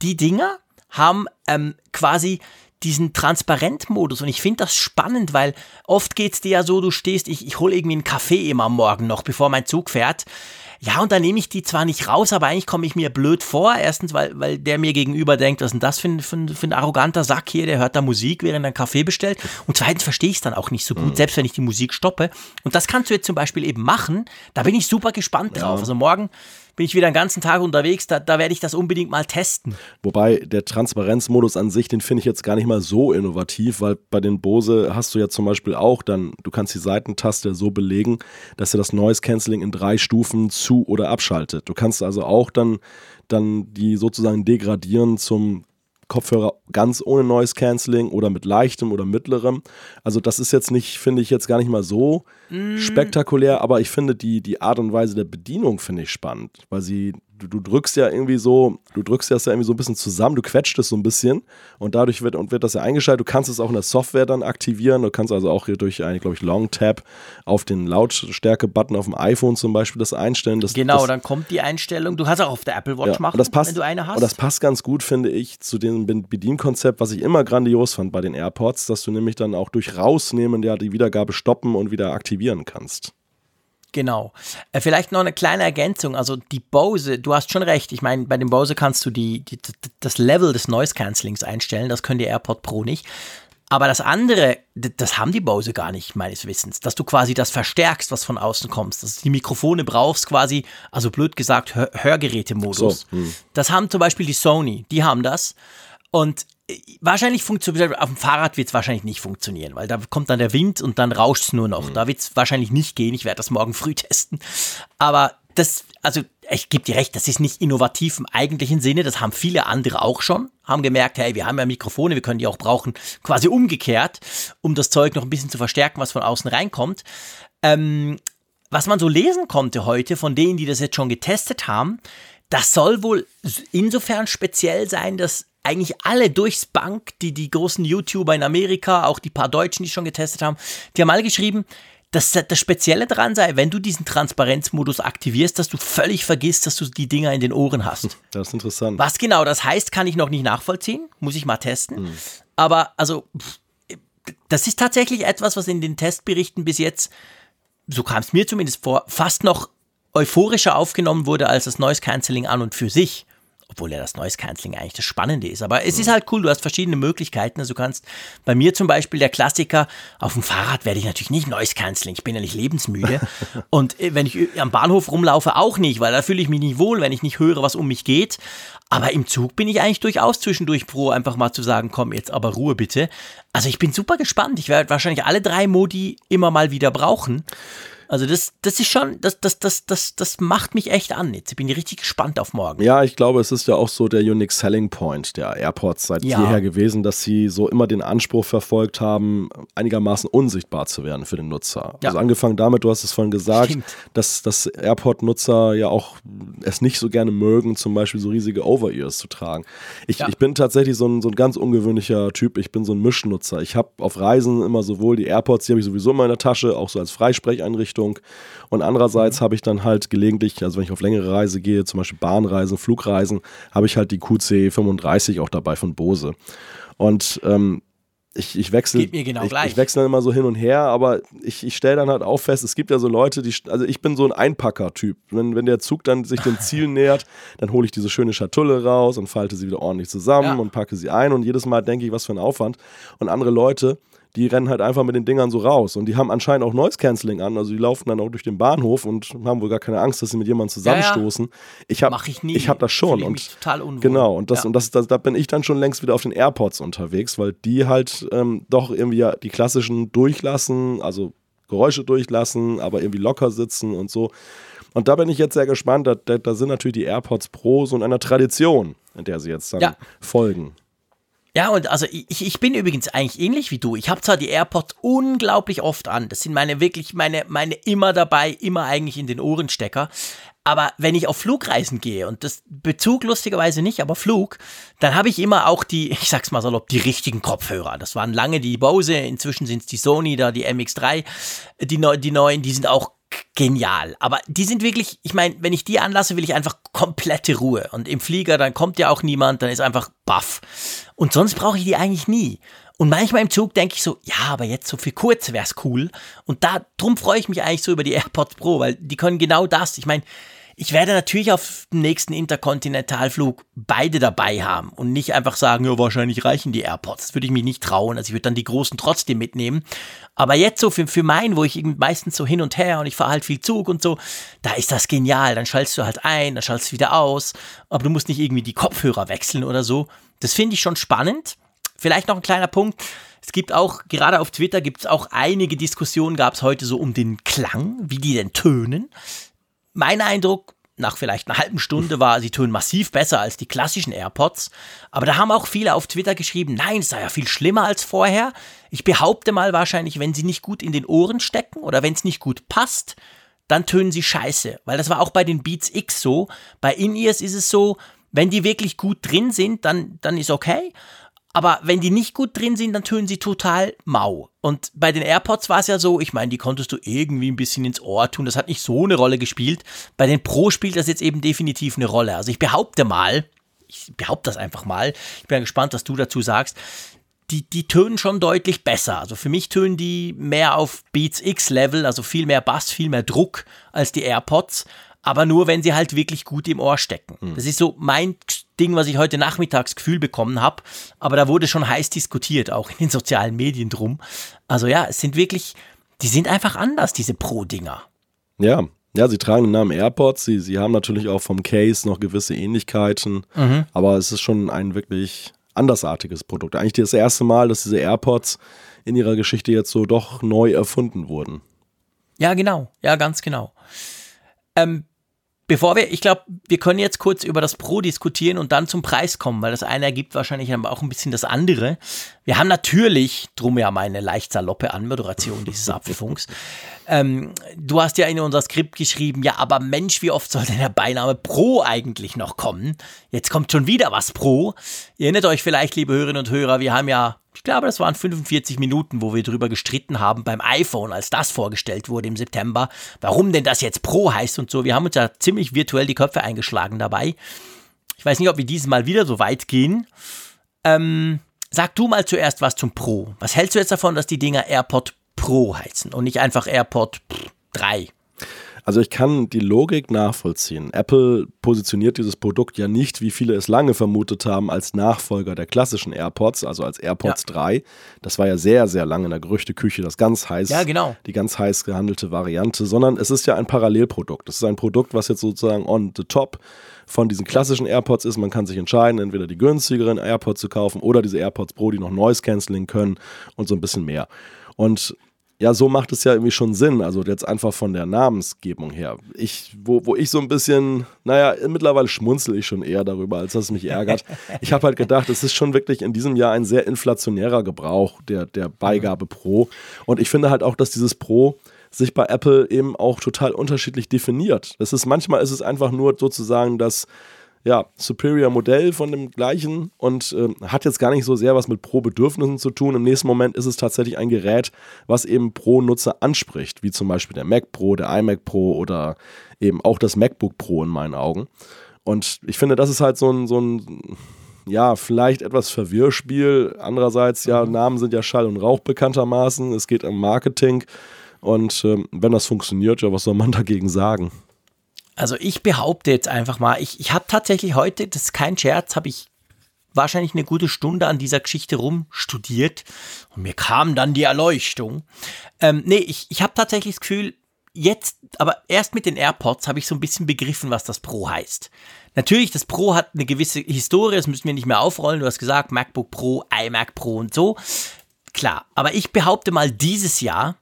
die Dinger haben ähm, quasi diesen Transparentmodus und ich finde das spannend, weil oft geht es dir ja so, du stehst, ich, ich hole irgendwie einen Kaffee immer am Morgen noch, bevor mein Zug fährt. Ja, und dann nehme ich die zwar nicht raus, aber eigentlich komme ich mir blöd vor. Erstens, weil, weil der mir gegenüber denkt, was ist denn das für ein, für, ein, für ein arroganter Sack hier, der hört da Musik, während er einen Kaffee bestellt. Und zweitens verstehe ich es dann auch nicht so gut, selbst wenn ich die Musik stoppe. Und das kannst du jetzt zum Beispiel eben machen. Da bin ich super gespannt drauf. Also morgen bin ich wieder den ganzen Tag unterwegs, da, da werde ich das unbedingt mal testen. Wobei der Transparenzmodus an sich, den finde ich jetzt gar nicht mal so innovativ, weil bei den Bose hast du ja zum Beispiel auch dann, du kannst die Seitentaste so belegen, dass er das Noise Cancelling in drei Stufen zu- oder abschaltet. Du kannst also auch dann, dann die sozusagen degradieren zum Kopfhörer ganz ohne Noise Cancelling oder mit leichtem oder mittlerem. Also das ist jetzt nicht, finde ich jetzt gar nicht mal so spektakulär, aber ich finde die, die Art und Weise der Bedienung finde ich spannend, weil sie, du, du drückst ja irgendwie so, du drückst das ja irgendwie so ein bisschen zusammen, du quetscht es so ein bisschen und dadurch wird, und wird das ja eingeschaltet. Du kannst es auch in der Software dann aktivieren, du kannst also auch hier durch einen, glaube ich, Long Tap auf den Lautstärke-Button auf dem iPhone zum Beispiel das einstellen. Das, Genau, das, dann kommt die Einstellung. Du kannst auch auf der Apple Watch ja, machen, passt, wenn du eine hast. Und das passt ganz gut, finde ich, zu dem Be- Bedienkonzept, was ich immer grandios fand bei den AirPods, dass du nämlich dann auch durch Rausnehmen ja die Wiedergabe stoppen und wieder aktivieren kannst. Genau. Äh, vielleicht noch eine kleine Ergänzung. Also die Bose, du hast schon recht. Ich meine, bei dem Bose kannst du die, die, das Level des Noise Cancellings einstellen. Das können die AirPod Pro nicht. Aber das andere, das haben die Bose gar nicht, meines Wissens. Dass du quasi das verstärkst, was von außen kommst. Dass du die Mikrofone brauchst quasi, also blöd gesagt, Hör Hörgerätemodus. So, hm. Das haben zum Beispiel die Sony, die haben das. Und wahrscheinlich funktioniert, auf dem Fahrrad wird es wahrscheinlich nicht funktionieren, weil da kommt dann der Wind und dann rauscht es nur noch. Da wird es wahrscheinlich nicht gehen. Ich werde das morgen früh testen. Aber das, also ich gebe dir recht, das ist nicht innovativ im eigentlichen Sinne, das haben viele andere auch schon, haben gemerkt, hey, wir haben ja Mikrofone, wir können die auch brauchen, quasi umgekehrt, um das Zeug noch ein bisschen zu verstärken, was von außen reinkommt. Ähm, was man so lesen konnte heute von denen, die das jetzt schon getestet haben, das soll wohl insofern speziell sein, dass eigentlich alle durchs Bank, die die großen YouTuber in Amerika, auch die paar Deutschen, die schon getestet haben, die haben alle geschrieben, dass das Spezielle daran sei, wenn du diesen Transparenzmodus aktivierst, dass du völlig vergisst, dass du die Dinger in den Ohren hast. Das ist interessant. Was genau das heißt, kann ich noch nicht nachvollziehen. Muss ich mal testen. Hm. Aber also, das ist tatsächlich etwas, was in den Testberichten bis jetzt, so kam es mir zumindest vor, fast noch euphorischer aufgenommen wurde als das Noise Cancelling an und für sich obwohl ja das Noise Cancelling eigentlich das Spannende ist. Aber es ist halt cool, du hast verschiedene Möglichkeiten. Also du kannst bei mir zum Beispiel der Klassiker, auf dem Fahrrad werde ich natürlich nicht Noise Cancelling, ich bin ja nicht lebensmüde. Und äh, wenn ich am Bahnhof rumlaufe, auch nicht, weil da fühle ich mich nicht wohl, wenn ich nicht höre, was um mich geht. Aber im Zug bin ich eigentlich durchaus zwischendurch froh, einfach mal zu sagen, komm, jetzt aber Ruhe bitte. Also ich bin super gespannt. Ich werde wahrscheinlich alle drei Modi immer mal wieder brauchen. Also das, das ist schon, das, das, das, das, das macht mich echt an. Jetzt bin ich richtig gespannt auf morgen. Ja, ich glaube, es ist ja auch so der Unique Selling Point der AirPods seit ja. jeher gewesen, dass sie so immer den Anspruch verfolgt haben, einigermaßen unsichtbar zu werden für den Nutzer. Ja. Also angefangen damit, du hast es vorhin gesagt, dass, dass AirPod-Nutzer ja auch es nicht so gerne mögen, zum Beispiel so riesige Over-Ears zu tragen. Ich, ja. ich bin tatsächlich so ein, so ein ganz ungewöhnlicher Typ. Ich bin so ein Mischnutzer. Ich habe auf Reisen immer sowohl die AirPods, die habe ich sowieso in meiner Tasche, auch so als Freisprecheinrichtung Richtung. Und andererseits mhm. habe ich dann halt gelegentlich, also wenn ich auf längere Reise gehe, zum Beispiel Bahnreisen, Flugreisen, habe ich halt die QC35 auch dabei von Bose. Und ähm, ich, ich wechsle genau ich, ich wechsle immer so hin und her, aber ich, ich stelle dann halt auch fest, es gibt ja so Leute, die, also ich bin so ein Einpacker-Typ. Wenn, wenn der Zug dann sich dem Ziel nähert, dann hole ich diese schöne Schatulle raus und falte sie wieder ordentlich zusammen ja. und packe sie ein und jedes Mal denke ich, was für ein Aufwand. Und andere Leute, die rennen halt einfach mit den Dingern so raus. Und die haben anscheinend auch Noise Cancelling an. Also die laufen dann auch durch den Bahnhof und haben wohl gar keine Angst, dass sie mit jemandem zusammenstoßen. Ja, ja. Ich habe ich, ich hab das schon. und total unwohl. Genau, und das, ja. und das, das, da bin ich dann schon längst wieder auf den AirPods unterwegs, weil die halt ähm, doch irgendwie ja die klassischen durchlassen, also Geräusche durchlassen, aber irgendwie locker sitzen und so. Und da bin ich jetzt sehr gespannt. Da, da, da sind natürlich die AirPods Pro so in einer Tradition, in der sie jetzt dann folgen. Ja, und also ich, ich bin übrigens eigentlich ähnlich wie du. Ich habe zwar die AirPods unglaublich oft an. Das sind meine wirklich, meine, meine immer dabei, immer eigentlich in den Ohrenstecker. Aber wenn ich auf Flugreisen gehe und das Bezug lustigerweise nicht, aber Flug, dann habe ich immer auch die, ich sag's mal salopp, die richtigen Kopfhörer. Das waren lange die Bose, inzwischen sind es die Sony, da die MX3, die, die neuen, die sind auch genial. Aber die sind wirklich, ich meine, wenn ich die anlasse, will ich einfach komplette Ruhe. Und im Flieger, dann kommt ja auch niemand, dann ist einfach baff. Und sonst brauche ich die eigentlich nie. Und manchmal im Zug denke ich so, ja, aber jetzt so für kurz wäre es cool. Und da, drum freue ich mich eigentlich so über die AirPods Pro, weil die können genau das. Ich meine, ich werde natürlich auf dem nächsten Interkontinentalflug beide dabei haben und nicht einfach sagen, ja, wahrscheinlich reichen die AirPods. Das würde ich mich nicht trauen. Also ich würde dann die großen trotzdem mitnehmen. Aber jetzt so für, für meinen, wo ich meistens so hin und her und ich fahre halt viel Zug und so, da ist das genial. Dann schaltest du halt ein, dann schaltest du wieder aus. Aber du musst nicht irgendwie die Kopfhörer wechseln oder so. Das finde ich schon spannend. Vielleicht noch ein kleiner Punkt. Es gibt auch, gerade auf Twitter gibt es auch einige Diskussionen, gab es heute so um den Klang, wie die denn tönen mein Eindruck nach vielleicht einer halben Stunde war, sie tun massiv besser als die klassischen AirPods. Aber da haben auch viele auf Twitter geschrieben, nein, es sei ja viel schlimmer als vorher. Ich behaupte mal wahrscheinlich, wenn sie nicht gut in den Ohren stecken oder wenn es nicht gut passt, dann tönen sie scheiße. Weil das war auch bei den Beats X so. Bei In-Ears ist es so, wenn die wirklich gut drin sind, dann, dann ist okay. Aber wenn die nicht gut drin sind, dann tönen sie total mau. Und bei den AirPods war es ja so, ich meine, die konntest du irgendwie ein bisschen ins Ohr tun. Das hat nicht so eine Rolle gespielt. Bei den Pro spielt das jetzt eben definitiv eine Rolle. Also ich behaupte mal, ich behaupte das einfach mal, ich bin gespannt, was du dazu sagst. Die, die tönen schon deutlich besser. Also für mich tönen die mehr auf Beats X Level, also viel mehr Bass, viel mehr Druck als die AirPods aber nur, wenn sie halt wirklich gut im Ohr stecken. Mhm. Das ist so mein Ding, was ich heute nachmittags Gefühl bekommen habe. Aber da wurde schon heiß diskutiert, auch in den sozialen Medien drum. Also ja, es sind wirklich, die sind einfach anders, diese Pro-Dinger. Ja, ja, sie tragen den Namen AirPods. Sie, sie haben natürlich auch vom Case noch gewisse Ähnlichkeiten. Mhm. Aber es ist schon ein wirklich andersartiges Produkt. Eigentlich das erste Mal, dass diese AirPods in ihrer Geschichte jetzt so doch neu erfunden wurden. Ja, genau. Ja, ganz genau. Ähm, Bevor wir, ich glaube, wir können jetzt kurz über das Pro diskutieren und dann zum Preis kommen, weil das eine ergibt wahrscheinlich auch ein bisschen das andere. Wir haben natürlich, drum ja meine leicht saloppe Anmoderation dieses Apfelfunks, ähm, du hast ja in unser Skript geschrieben, ja, aber Mensch, wie oft soll denn der Beiname Pro eigentlich noch kommen? Jetzt kommt schon wieder was Pro. Ihr erinnert euch vielleicht, liebe Hörerinnen und Hörer, wir haben ja ich glaube, das waren 45 Minuten, wo wir darüber gestritten haben beim iPhone, als das vorgestellt wurde im September, warum denn das jetzt Pro heißt und so. Wir haben uns ja ziemlich virtuell die Köpfe eingeschlagen dabei. Ich weiß nicht, ob wir dieses Mal wieder so weit gehen. Ähm, sag du mal zuerst was zum Pro. Was hältst du jetzt davon, dass die Dinger AirPod Pro heißen und nicht einfach AirPod 3? Also ich kann die Logik nachvollziehen. Apple positioniert dieses Produkt ja nicht, wie viele es lange vermutet haben, als Nachfolger der klassischen AirPods, also als AirPods ja. 3. Das war ja sehr, sehr lange in der Gerüchteküche das ganz heiß, ja, genau. die ganz heiß gehandelte Variante, sondern es ist ja ein Parallelprodukt. Es ist ein Produkt, was jetzt sozusagen on the top von diesen klassischen AirPods ist. Man kann sich entscheiden, entweder die günstigeren AirPods zu kaufen oder diese AirPods Pro, die noch Noise Cancelling können und so ein bisschen mehr. Und ja, so macht es ja irgendwie schon Sinn. Also jetzt einfach von der Namensgebung her. Ich, wo, wo ich so ein bisschen, naja, mittlerweile schmunzel ich schon eher darüber, als dass es mich ärgert. Ich habe halt gedacht, es ist schon wirklich in diesem Jahr ein sehr inflationärer Gebrauch der, der Beigabe Pro. Und ich finde halt auch, dass dieses Pro sich bei Apple eben auch total unterschiedlich definiert. Das ist manchmal ist es einfach nur sozusagen das ja, Superior-Modell von dem gleichen und äh, hat jetzt gar nicht so sehr was mit Pro-Bedürfnissen zu tun. Im nächsten Moment ist es tatsächlich ein Gerät, was eben Pro-Nutzer anspricht, wie zum Beispiel der Mac Pro, der iMac Pro oder eben auch das MacBook Pro in meinen Augen. Und ich finde, das ist halt so ein, so ein ja, vielleicht etwas Verwirrspiel. Andererseits, ja, mhm. Namen sind ja Schall und Rauch bekanntermaßen. Es geht um Marketing. Und äh, wenn das funktioniert, ja, was soll man dagegen sagen? Also ich behaupte jetzt einfach mal, ich, ich habe tatsächlich heute, das ist kein Scherz, habe ich wahrscheinlich eine gute Stunde an dieser Geschichte rumstudiert und mir kam dann die Erleuchtung. Ähm, nee, ich, ich habe tatsächlich das Gefühl, jetzt, aber erst mit den AirPods habe ich so ein bisschen begriffen, was das Pro heißt. Natürlich, das Pro hat eine gewisse Historie, das müssen wir nicht mehr aufrollen. Du hast gesagt, MacBook Pro, iMac Pro und so. Klar, aber ich behaupte mal, dieses Jahr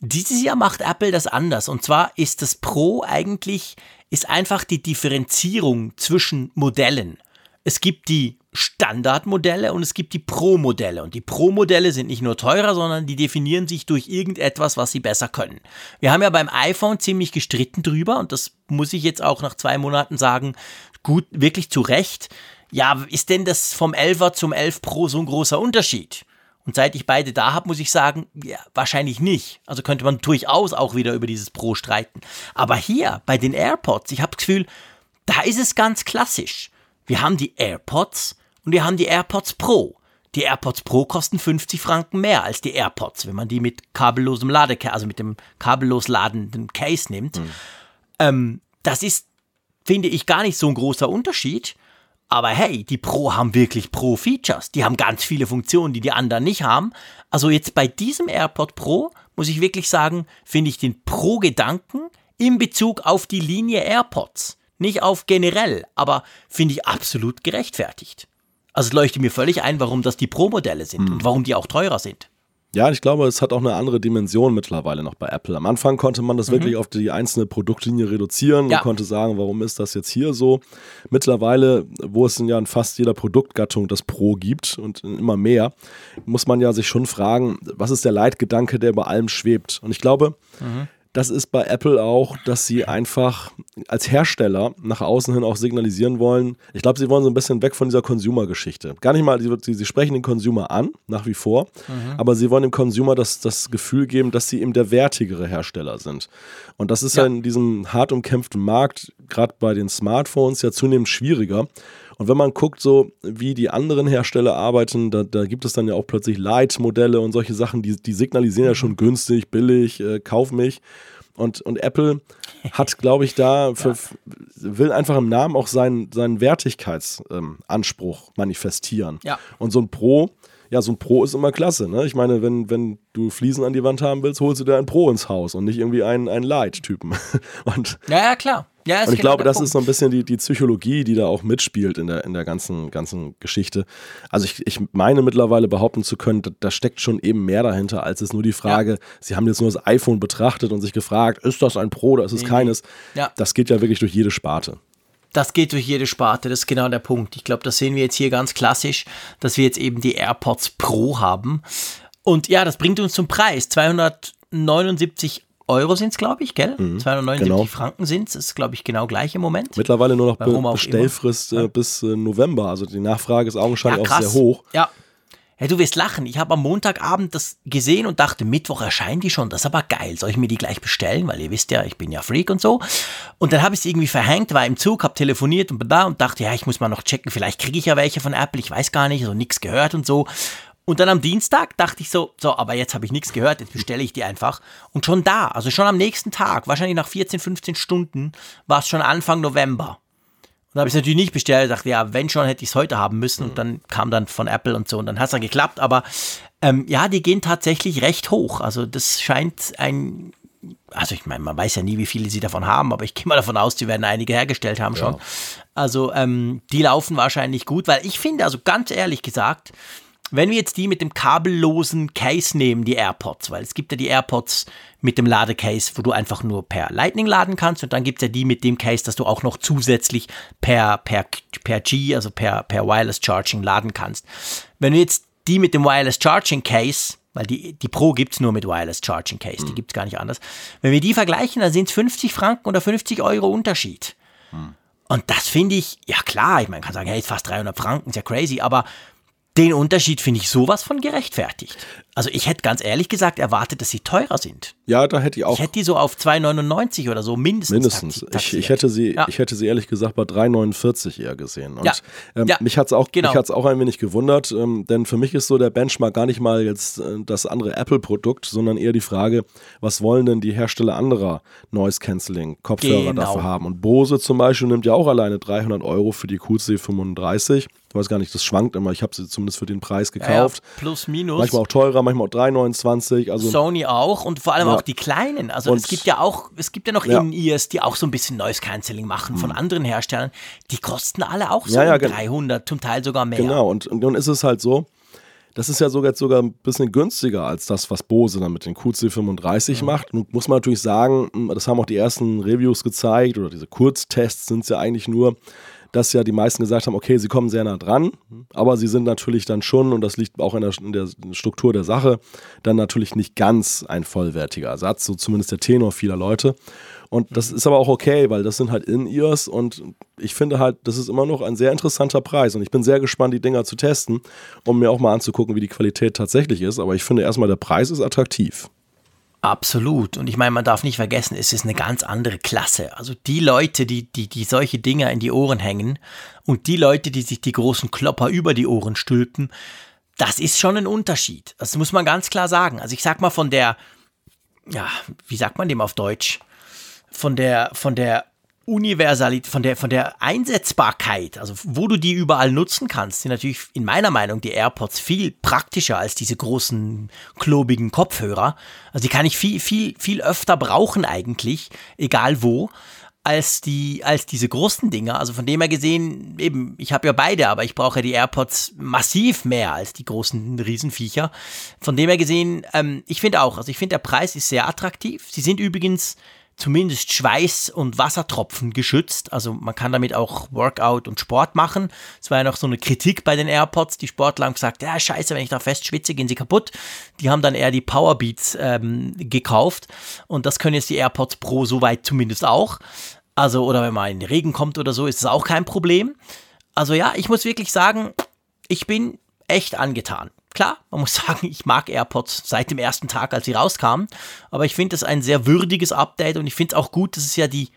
dieses Jahr macht Apple das anders. Und zwar ist das Pro eigentlich, ist einfach die Differenzierung zwischen Modellen. Es gibt die Standardmodelle und es gibt die Pro-Modelle. Und die Pro-Modelle sind nicht nur teurer, sondern die definieren sich durch irgendetwas, was sie besser können. Wir haben ja beim iPhone ziemlich gestritten drüber und das muss ich jetzt auch nach zwei Monaten sagen, gut, wirklich zu Recht. Ja, ist denn das vom 11er zum 11 Pro so ein großer Unterschied? Und seit ich beide da habe, muss ich sagen, ja, wahrscheinlich nicht. Also könnte man durchaus auch wieder über dieses Pro streiten. Aber hier bei den AirPods, ich habe das Gefühl, da ist es ganz klassisch. Wir haben die AirPods und wir haben die AirPods Pro. Die AirPods Pro kosten 50 Franken mehr als die AirPods, wenn man die mit kabellosem Ladecase, also mit dem kabellos ladenden Case nimmt. Mhm. Ähm, das ist, finde ich, gar nicht so ein großer Unterschied. Aber hey, die Pro haben wirklich Pro-Features. Die haben ganz viele Funktionen, die die anderen nicht haben. Also jetzt bei diesem AirPod Pro muss ich wirklich sagen, finde ich den Pro-Gedanken in Bezug auf die Linie AirPods. Nicht auf generell, aber finde ich absolut gerechtfertigt. Also es leuchtet mir völlig ein, warum das die Pro-Modelle sind hm. und warum die auch teurer sind. Ja, ich glaube, es hat auch eine andere Dimension mittlerweile noch bei Apple. Am Anfang konnte man das mhm. wirklich auf die einzelne Produktlinie reduzieren ja. und konnte sagen, warum ist das jetzt hier so. Mittlerweile, wo es ja in fast jeder Produktgattung das Pro gibt und immer mehr, muss man ja sich schon fragen, was ist der Leitgedanke, der über allem schwebt. Und ich glaube, mhm das ist bei Apple auch, dass sie einfach als Hersteller nach außen hin auch signalisieren wollen. Ich glaube, sie wollen so ein bisschen weg von dieser Consumer-Geschichte. Gar nicht mal, sie, sie, sprechen den Consumer an, nach wie vor, mhm. aber sie wollen dem Consumer das, das Gefühl geben, dass sie eben der wertigere Hersteller sind. Und das ist ja, ja in diesem hart umkämpften Markt, gerade bei den Smartphones, ja zunehmend schwieriger. Und wenn man guckt, so wie die anderen Hersteller arbeiten, da, da gibt es dann ja auch plötzlich Light-Modelle und solche Sachen, die, die signalisieren ja schon günstig, billig, äh, kauf mich. Und, und Apple hat, glaube ich, da für, will einfach im Namen auch seinen, seinen Wertigkeitsanspruch ähm, manifestieren. Ja. Und so ein Pro, ja, so ein Pro ist immer klasse. Ne? Ich meine, wenn, wenn du Fliesen an die Wand haben willst, holst du dir ein Pro ins Haus und nicht irgendwie einen, einen Light-Typen. ja, ja, klar. Ja, und ich glaube, das ist so ein bisschen die, die Psychologie, die da auch mitspielt in der, in der ganzen, ganzen Geschichte. Also ich, ich meine mittlerweile behaupten zu können, da, da steckt schon eben mehr dahinter, als es nur die Frage, Sie haben jetzt nur das iPhone betrachtet und sich gefragt, ist das ein Pro oder ist es Nee, keines? Ja. Das geht ja wirklich durch jede Sparte. Das geht durch jede Sparte, das ist genau der Punkt. Ich glaube, das sehen wir jetzt hier ganz klassisch, dass wir jetzt eben die AirPods Pro haben. Und ja, das bringt uns zum Preis. 279 Euro sind es, glaube ich, gell? 279 genau. Franken sind es. Ist, glaube ich, genau gleich im Moment. Mittlerweile nur noch Be Warum Bestellfrist äh, bis äh, November. Also die Nachfrage ist augenscheinlich auch sehr hoch. Ja. Ja, du wirst lachen. Ich habe am Montagabend das gesehen und dachte, Mittwoch erscheinen die schon. Das ist aber geil. Soll ich mir die gleich bestellen? Weil ihr wisst ja, ich bin ja Freak und so. Und dann habe ich es irgendwie verhängt, war im Zug, habe telefoniert und da und dachte, ja, ich muss mal noch checken. Vielleicht kriege ich ja welche von Apple. Ich weiß gar nicht, so nichts gehört und so. Und dann am Dienstag dachte ich so, so, aber jetzt habe ich nichts gehört, jetzt bestelle ich die einfach. Und schon da, also schon am nächsten Tag, wahrscheinlich nach 14, 15 Stunden, war es schon Anfang November. Und da habe ich es natürlich nicht bestellt. dachte, ja, wenn schon, hätte ich es heute haben müssen. Und dann kam dann von Apple und so. Und dann hat es dann geklappt. Aber ähm, ja, die gehen tatsächlich recht hoch. Also das scheint ein. Also ich meine, man weiß ja nie, wie viele sie davon haben, aber ich gehe mal davon aus, die werden einige hergestellt haben schon. Also ähm, die laufen wahrscheinlich gut, weil ich finde, also ganz ehrlich gesagt, wenn wir jetzt die mit dem kabellosen Case nehmen, die AirPods, weil es gibt ja die AirPods mit dem Ladecase, wo du einfach nur per Lightning laden kannst und dann gibt es ja die mit dem Case, dass du auch noch zusätzlich per, per, per G, also per, per Wireless Charging laden kannst. Wenn wir jetzt die mit dem Wireless Charging Case, weil die, die Pro gibt es nur mit Wireless Charging Case, die gibt es gar nicht anders. Wenn wir die vergleichen, dann sind es 50 Franken oder 50 Euro Unterschied. Und das finde ich, ja klar, ich meine, man kann sagen, hey, fast 300 Franken, ist ja crazy, aber den Unterschied finde ich sowas von gerechtfertigt. Also ich hätte ganz ehrlich gesagt erwartet, dass sie teurer sind. Ja, da hätte ich auch Ich hätte die so auf 2,99 oder so mindestens. mindestens. Ich, ich, hätte sie, Ja. ich hätte sie ehrlich gesagt bei 3,49 eher gesehen. Und Ja. ähm, Ja. mich hat es auch, Genau. mich auch ein wenig gewundert, ähm, denn für mich ist so der Benchmark gar nicht mal jetzt äh, das andere Apple-Produkt, sondern eher die Frage, was wollen denn die Hersteller anderer Noise-Canceling-Kopfhörer Genau. dafür haben? Und Bose zum Beispiel nimmt ja auch alleine 300 Euro für die QC35. Ich weiß gar nicht, das schwankt immer. Ich habe sie zumindest für den Preis Ja, ja, gekauft. plus, minus. Manchmal auch teurer, manchmal auch 3,29. Also Sony auch und vor allem Ja. auch die kleinen. Also Und- es gibt ja auch, es gibt ja noch Ja. In-Ears, die auch so ein bisschen Noise Cancelling machen von anderen Herstellern. Die kosten alle auch so Ja, ja, um gen- 300, zum Teil sogar mehr. Genau, und, und nun ist es halt so, das ist ja sogar, sogar ein bisschen günstiger als das, was Bose dann mit den QC35 macht. Nun muss man natürlich sagen, hm, das haben auch die ersten Reviews gezeigt oder diese Kurztests sind es ja eigentlich nur, dass ja die meisten gesagt haben, okay, sie kommen sehr nah dran, aber sie sind natürlich dann schon, und das liegt auch in der, in der Struktur der Sache, dann natürlich nicht ganz ein vollwertiger Ersatz, so zumindest der Tenor vieler Leute. Und das ist aber auch okay, weil das sind halt In-Ears und ich finde halt, das ist immer noch ein sehr interessanter Preis und ich bin sehr gespannt, die Dinger zu testen, um mir auch mal anzugucken, wie die Qualität tatsächlich ist. Aber ich finde erstmal, der Preis ist attraktiv. Absolut. Und ich meine, man darf nicht vergessen, es ist eine ganz andere Klasse. Also die Leute, die, die, die solche Dinger in die Ohren hängen und die Leute, die sich die großen Klopper über die Ohren stülpen, das ist schon ein Unterschied. Das muss man ganz klar sagen. Also ich sag mal von der, ja, wie sagt man dem auf Deutsch? Von der, von der Universalität, von der, von der Einsetzbarkeit, also wo du die überall nutzen kannst, sind natürlich in meiner Meinung die AirPods viel praktischer als diese großen, klobigen Kopfhörer. Also die kann ich viel, viel, viel öfter brauchen eigentlich, egal wo, als die, als diese großen Dinger. Also von dem her gesehen, eben, ich habe ja beide, aber ich brauche ja die AirPods massiv mehr als die großen Riesenviecher. Von dem her gesehen, ähm, ich finde auch, also ich finde der Preis ist sehr attraktiv. Sie sind übrigens zumindest Schweiß- und Wassertropfen geschützt. Also man kann damit auch Workout und Sport machen. Es war ja noch so eine Kritik bei den AirPods. Die Sportler haben gesagt, ja scheiße, wenn ich da fest schwitze, gehen sie kaputt. Die haben dann eher die Powerbeats ähm, gekauft. Und das können jetzt die AirPods Pro soweit zumindest auch. Also, oder wenn mal in den Regen kommt oder so, ist es auch kein Problem. Also ja, ich muss wirklich sagen, ich bin echt angetan. Klar, man muss sagen, ich mag AirPods seit dem ersten Tag, als sie rauskamen, aber ich finde es ein sehr würdiges Update und ich finde es auch gut, dass es ja die,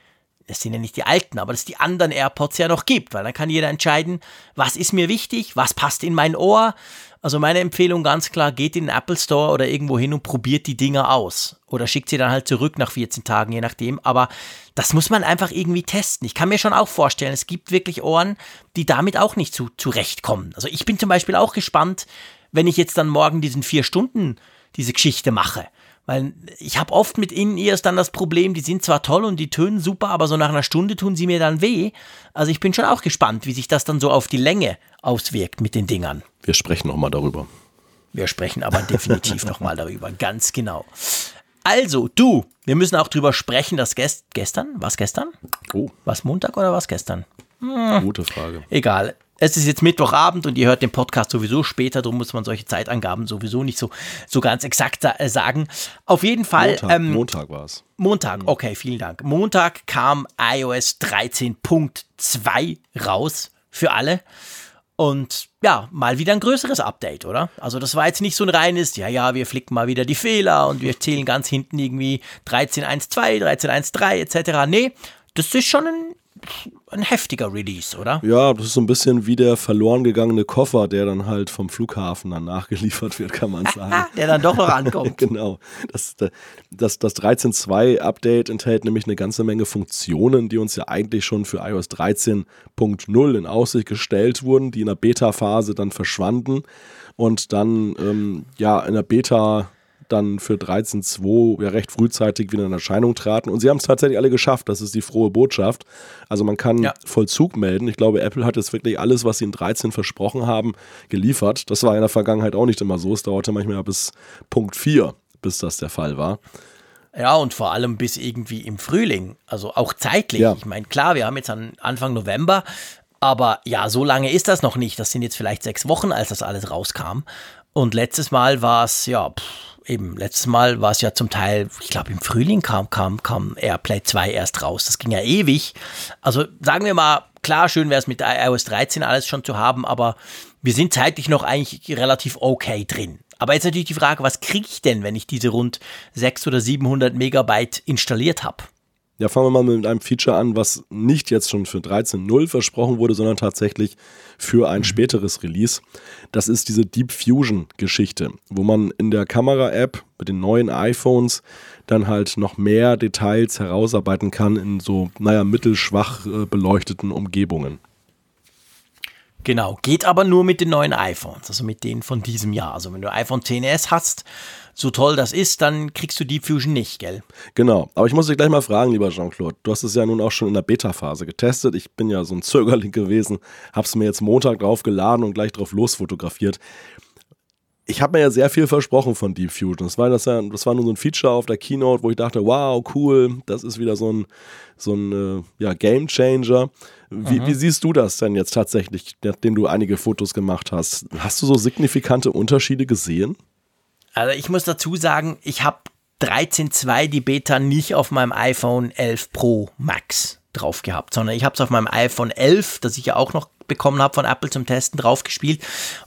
das sind ja nicht die alten, aber dass es die anderen AirPods ja noch gibt, weil dann kann jeder entscheiden, was ist mir wichtig, was passt in mein Ohr. Also meine Empfehlung ganz klar, geht in den Apple Store oder irgendwo hin und probiert die Dinger aus. Oder schickt sie dann halt zurück nach 14 Tagen, je nachdem. Aber das muss man einfach irgendwie testen. Ich kann mir schon auch vorstellen, es gibt wirklich Ohren, die damit auch nicht zu, zurechtkommen. Also ich bin zum Beispiel auch gespannt, wenn ich jetzt dann morgen diesen vier Stunden diese Geschichte mache. Weil ich habe oft mit In-Ears dann das Problem, die sind zwar toll und die tönen super, aber so nach einer Stunde tun sie mir dann weh. Also ich bin schon auch gespannt, wie sich das dann so auf die Länge auswirkt mit den Dingern. Wir sprechen nochmal darüber. Wir sprechen aber definitiv nochmal darüber, ganz genau. Also, du, wir müssen auch drüber sprechen, dass gest gestern, was gestern? Oh. Was Montag oder was gestern? Gute Frage. Egal. Es ist jetzt Mittwochabend und ihr hört den Podcast sowieso später, darum muss man solche Zeitangaben sowieso nicht so, so ganz exakt äh, sagen. Auf jeden Fall. Montag, ähm, Montag war es. Montag, okay, vielen Dank. Montag kam iOS 13.2 raus für alle. Und ja, mal wieder ein größeres Update, oder? Also das war jetzt nicht so ein reines, ja, ja, wir flicken mal wieder die Fehler und wir zählen ganz hinten irgendwie 13.1.2, 13.1.3 etc. Nee, das ist schon ein, ein heftiger Release, oder? Ja, das ist so ein bisschen wie der verloren gegangene Koffer, der dann halt vom Flughafen dann nachgeliefert wird, kann man sagen. Der dann doch noch ankommt. genau. Das, das, das 13.2 Update enthält nämlich eine ganze Menge Funktionen, die uns ja eigentlich schon für iOS 13.0 in Aussicht gestellt wurden, die in der Beta-Phase dann verschwanden und dann ähm, ja in der Beta dann für 13.2 ja recht frühzeitig wieder in Erscheinung traten. Und sie haben es tatsächlich alle geschafft. Das ist die frohe Botschaft. Also man kann Ja. Vollzug melden. Ich glaube, Apple hat jetzt wirklich alles, was sie in 13 versprochen haben, geliefert. Das war in der Vergangenheit auch nicht immer so. Es dauerte manchmal bis Punkt 4, bis das der Fall war. Ja, und vor allem bis irgendwie im Frühling. Also auch zeitlich. Ja. Ich meine, klar, wir haben jetzt an Anfang November, aber ja, so lange ist das noch nicht. Das sind jetzt vielleicht sechs Wochen, als das alles rauskam. Und letztes Mal war es, ja, pff, eben, letztes Mal war es ja zum Teil, ich glaube, im Frühling kam, kam, kam AirPlay 2 erst raus. Das ging ja ewig. Also sagen wir mal, klar, schön wäre es mit iOS 13 alles schon zu haben, aber wir sind zeitlich noch eigentlich relativ okay drin. Aber jetzt natürlich die Frage, was kriege ich denn, wenn ich diese rund 600 oder 700 Megabyte installiert habe? Ja, fangen wir mal mit einem Feature an, was nicht jetzt schon für 13.0 versprochen wurde, sondern tatsächlich für ein späteres Release. Das ist diese Deep Fusion-Geschichte, wo man in der Kamera-App mit den neuen iPhones dann halt noch mehr Details herausarbeiten kann in so, naja, mittelschwach äh, beleuchteten Umgebungen. Genau, geht aber nur mit den neuen iPhones, also mit denen von diesem Jahr. Also wenn du iPhone 10s hast, so toll das ist, dann kriegst du Deep Fusion nicht, gell? Genau, aber ich muss dich gleich mal fragen, lieber Jean-Claude. Du hast es ja nun auch schon in der Beta-Phase getestet. Ich bin ja so ein Zögerling gewesen, hab's mir jetzt Montag drauf geladen und gleich drauf losfotografiert. Ich habe mir ja sehr viel versprochen von Deep Fusion. Das war, das, ja, das war nur so ein Feature auf der Keynote, wo ich dachte, wow, cool, das ist wieder so ein, so ein äh, ja, Game Changer. Wie, wie siehst du das denn jetzt tatsächlich, nachdem du einige Fotos gemacht hast? Hast du so signifikante Unterschiede gesehen? Also ich muss dazu sagen, ich habe 13.2 die Beta nicht auf meinem iPhone 11 Pro Max drauf gehabt, sondern ich habe es auf meinem iPhone 11, das ich ja auch noch bekommen habe von Apple zum Testen, drauf gespielt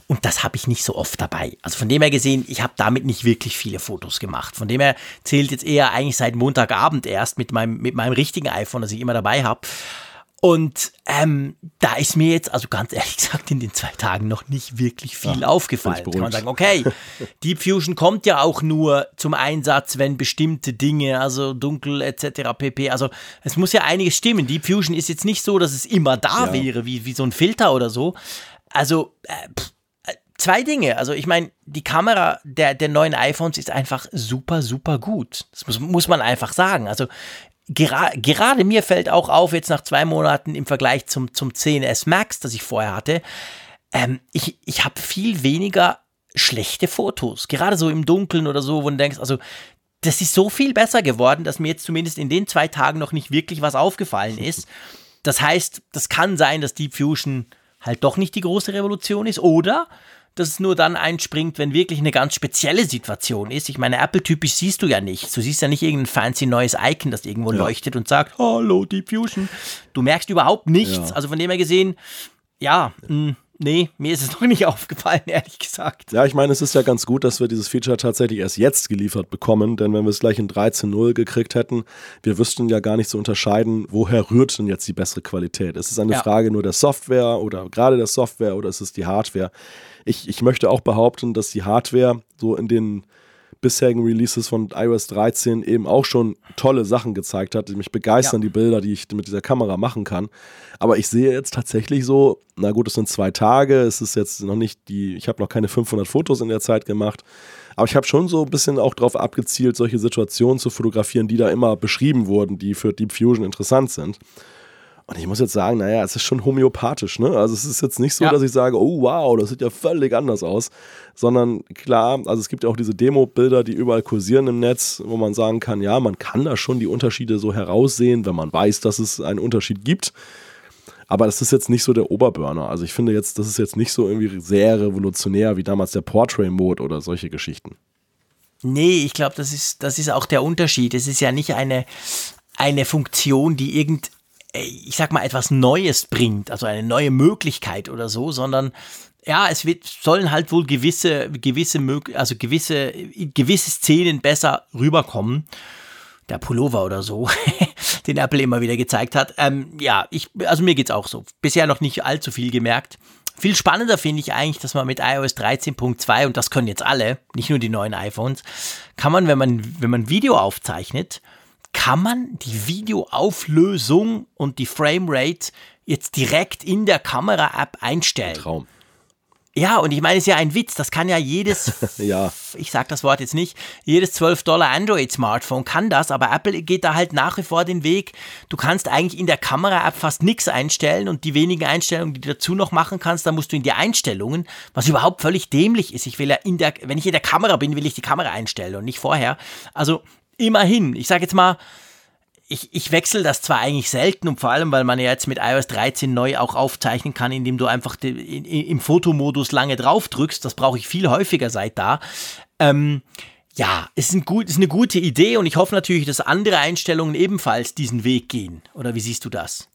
und das habe ich nicht so oft dabei. Also von dem her gesehen, ich habe damit nicht wirklich viele Fotos gemacht. Von dem her zählt jetzt eher eigentlich seit Montagabend erst mit meinem, mit meinem richtigen iPhone, das ich immer dabei habe. Und ähm, da ist mir jetzt, also ganz ehrlich gesagt, in den zwei Tagen noch nicht wirklich viel aufgefallen. bin ich Kann man sagen, okay, Deep Fusion kommt ja auch nur zum Einsatz, wenn bestimmte Dinge, also dunkel etc. pp. Also es muss ja einiges stimmen. Deep Fusion ist jetzt nicht so, dass es immer da Ja. wäre, wie, wie so ein Filter oder so. Also äh, pff, äh, zwei Dinge. Also ich meine, die Kamera der, der neuen iPhones ist einfach super, super gut. Das muss, muss man einfach sagen. Also gera gerade mir fällt auch auf, jetzt nach zwei Monaten im Vergleich zum, zum 10S Max, das ich vorher hatte, ähm, ich, ich habe viel weniger schlechte Fotos. Gerade so im Dunkeln oder so, wo du denkst, also das ist so viel besser geworden, dass mir jetzt zumindest in den zwei Tagen noch nicht wirklich was aufgefallen ist. Das heißt, das kann sein, dass Deep Fusion halt doch nicht die große Revolution ist oder dass es nur dann einspringt, wenn wirklich eine ganz spezielle Situation ist. Ich meine, Apple-typisch siehst du ja nicht. Du siehst ja nicht irgendein fancy neues Icon, das irgendwo leuchtet und sagt, hallo Deep Fusion. Du merkst überhaupt nichts. Ja. Also von dem her gesehen, ja, mh, nee, mir ist es noch nicht aufgefallen, ehrlich gesagt. Ja, ich meine, es ist ja ganz gut, dass wir dieses Feature tatsächlich erst jetzt geliefert bekommen, denn wenn wir es gleich in 13.0 gekriegt hätten, wir wüssten ja gar nicht zu unterscheiden, woher rührt denn jetzt die bessere Qualität. Ist es eine Ja. Frage nur der Software oder gerade der Software oder ist es die Hardware? Ich, ich möchte auch behaupten, dass die Hardware so in den bisherigen Releases von iOS 13 eben auch schon tolle Sachen gezeigt hat, die mich begeistern, ja. die Bilder, die ich mit dieser Kamera machen kann. Aber ich sehe jetzt tatsächlich so, na gut, es sind zwei Tage, es ist jetzt noch nicht die, ich habe noch keine 500 Fotos in der Zeit gemacht, aber ich habe schon so ein bisschen auch darauf abgezielt, solche Situationen zu fotografieren, die da immer beschrieben wurden, die für Deep Fusion interessant sind. Und ich muss jetzt sagen, naja, es ist schon homöopathisch, ne? Also es ist jetzt nicht so, ja. dass ich sage, oh wow, das sieht ja völlig anders aus, sondern klar, also es gibt ja auch diese Demo-Bilder, die überall kursieren im Netz, wo man sagen kann, ja, man kann da schon die Unterschiede so heraussehen, wenn man weiß, dass es einen Unterschied gibt. Aber das ist jetzt nicht so der Oberburner. Also ich finde jetzt, das ist jetzt nicht so irgendwie sehr revolutionär wie damals der Portrait-Mode oder solche Geschichten. Nee, ich glaube, das ist, das ist auch der Unterschied. Es ist ja nicht eine, eine Funktion, die irgend, äh, ich sag mal, etwas Neues bringt, also eine neue Möglichkeit oder so, sondern ja, es wird, sollen halt wohl gewisse, gewisse, also gewisse, gewisse Szenen besser rüberkommen. Der Pullover oder so, den Apple immer wieder gezeigt hat. Ähm, ja, ich, also mir geht's auch so. Bisher noch nicht allzu viel gemerkt. Viel spannender finde ich eigentlich, dass man mit iOS 13.2, und das können jetzt alle, nicht nur die neuen iPhones, kann man, wenn man, wenn man Video aufzeichnet, kann man die Videoauflösung und die Framerate jetzt direkt in der Kamera-App einstellen. Traum. Ja, und ich meine, es ist ja ein Witz, das kann ja jedes, ja. ich sag das Wort jetzt nicht, jedes 12 Dollar Android-Smartphone kann das, aber Apple geht da halt nach wie vor den Weg. Du kannst eigentlich in der Kamera-App fast nichts einstellen und die wenigen Einstellungen, die du dazu noch machen kannst, da musst du in die Einstellungen, was überhaupt völlig dämlich ist. Ich will ja in der, wenn ich in der Kamera bin, will ich die Kamera einstellen und nicht vorher. Also immerhin, ich sage jetzt mal, ich, ich wechsle das zwar eigentlich selten und vor allem, weil man ja jetzt mit iOS 13 neu auch aufzeichnen kann, indem du einfach de, in, im Fotomodus lange drauf drückst. Das brauche ich viel häufiger seit da. Ähm, ja, ist, ein gut, ist eine gute Idee und ich hoffe natürlich, dass andere Einstellungen ebenfalls diesen Weg gehen. Oder wie siehst du das?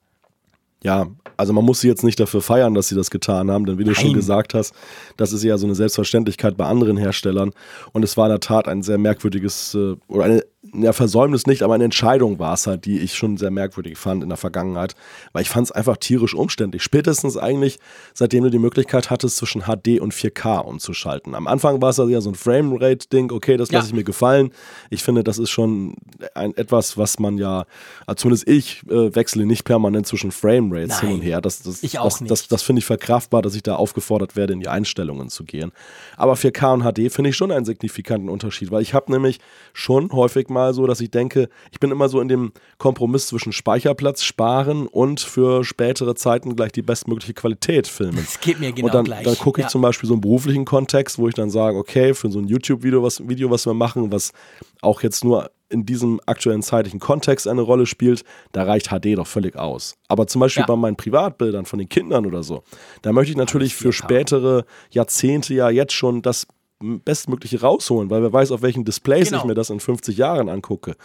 Ja, also man muss sie jetzt nicht dafür feiern, dass sie das getan haben, denn wie Nein. du schon gesagt hast, das ist ja so eine Selbstverständlichkeit bei anderen Herstellern. Und es war in der Tat ein sehr merkwürdiges äh, oder eine ja, Versäumnis nicht, aber eine Entscheidung war es halt, die ich schon sehr merkwürdig fand in der Vergangenheit, weil ich fand es einfach tierisch umständlich. Spätestens eigentlich, seitdem du die Möglichkeit hattest, zwischen HD und 4K umzuschalten. Am Anfang war es also ja so ein Framerate-Ding, okay, das lasse ja. ich mir gefallen. Ich finde, das ist schon ein, etwas, was man ja, also zumindest ich äh, wechsle nicht permanent zwischen Framerates hin und her. Das, das, ich auch das, nicht. das, das finde ich verkraftbar, dass ich da aufgefordert werde, in die Einstellungen zu gehen. Aber 4K und HD finde ich schon einen signifikanten Unterschied, weil ich habe nämlich schon häufig mal so, dass ich denke, ich bin immer so in dem Kompromiss zwischen Speicherplatz sparen und für spätere Zeiten gleich die bestmögliche Qualität filmen. Das geht mir genau und dann, gleich. Dann gucke ich ja. zum Beispiel so einen beruflichen Kontext, wo ich dann sage, okay, für so ein YouTube-Video, was, Video, was wir machen, was auch jetzt nur in diesem aktuellen zeitlichen Kontext eine Rolle spielt, da reicht HD doch völlig aus. Aber zum Beispiel ja. bei meinen Privatbildern von den Kindern oder so, da möchte ich natürlich für spätere Jahrzehnte ja jetzt schon das Bestmögliche rausholen, weil wer weiß, auf welchen Displays genau. ich mir das in 50 Jahren angucke.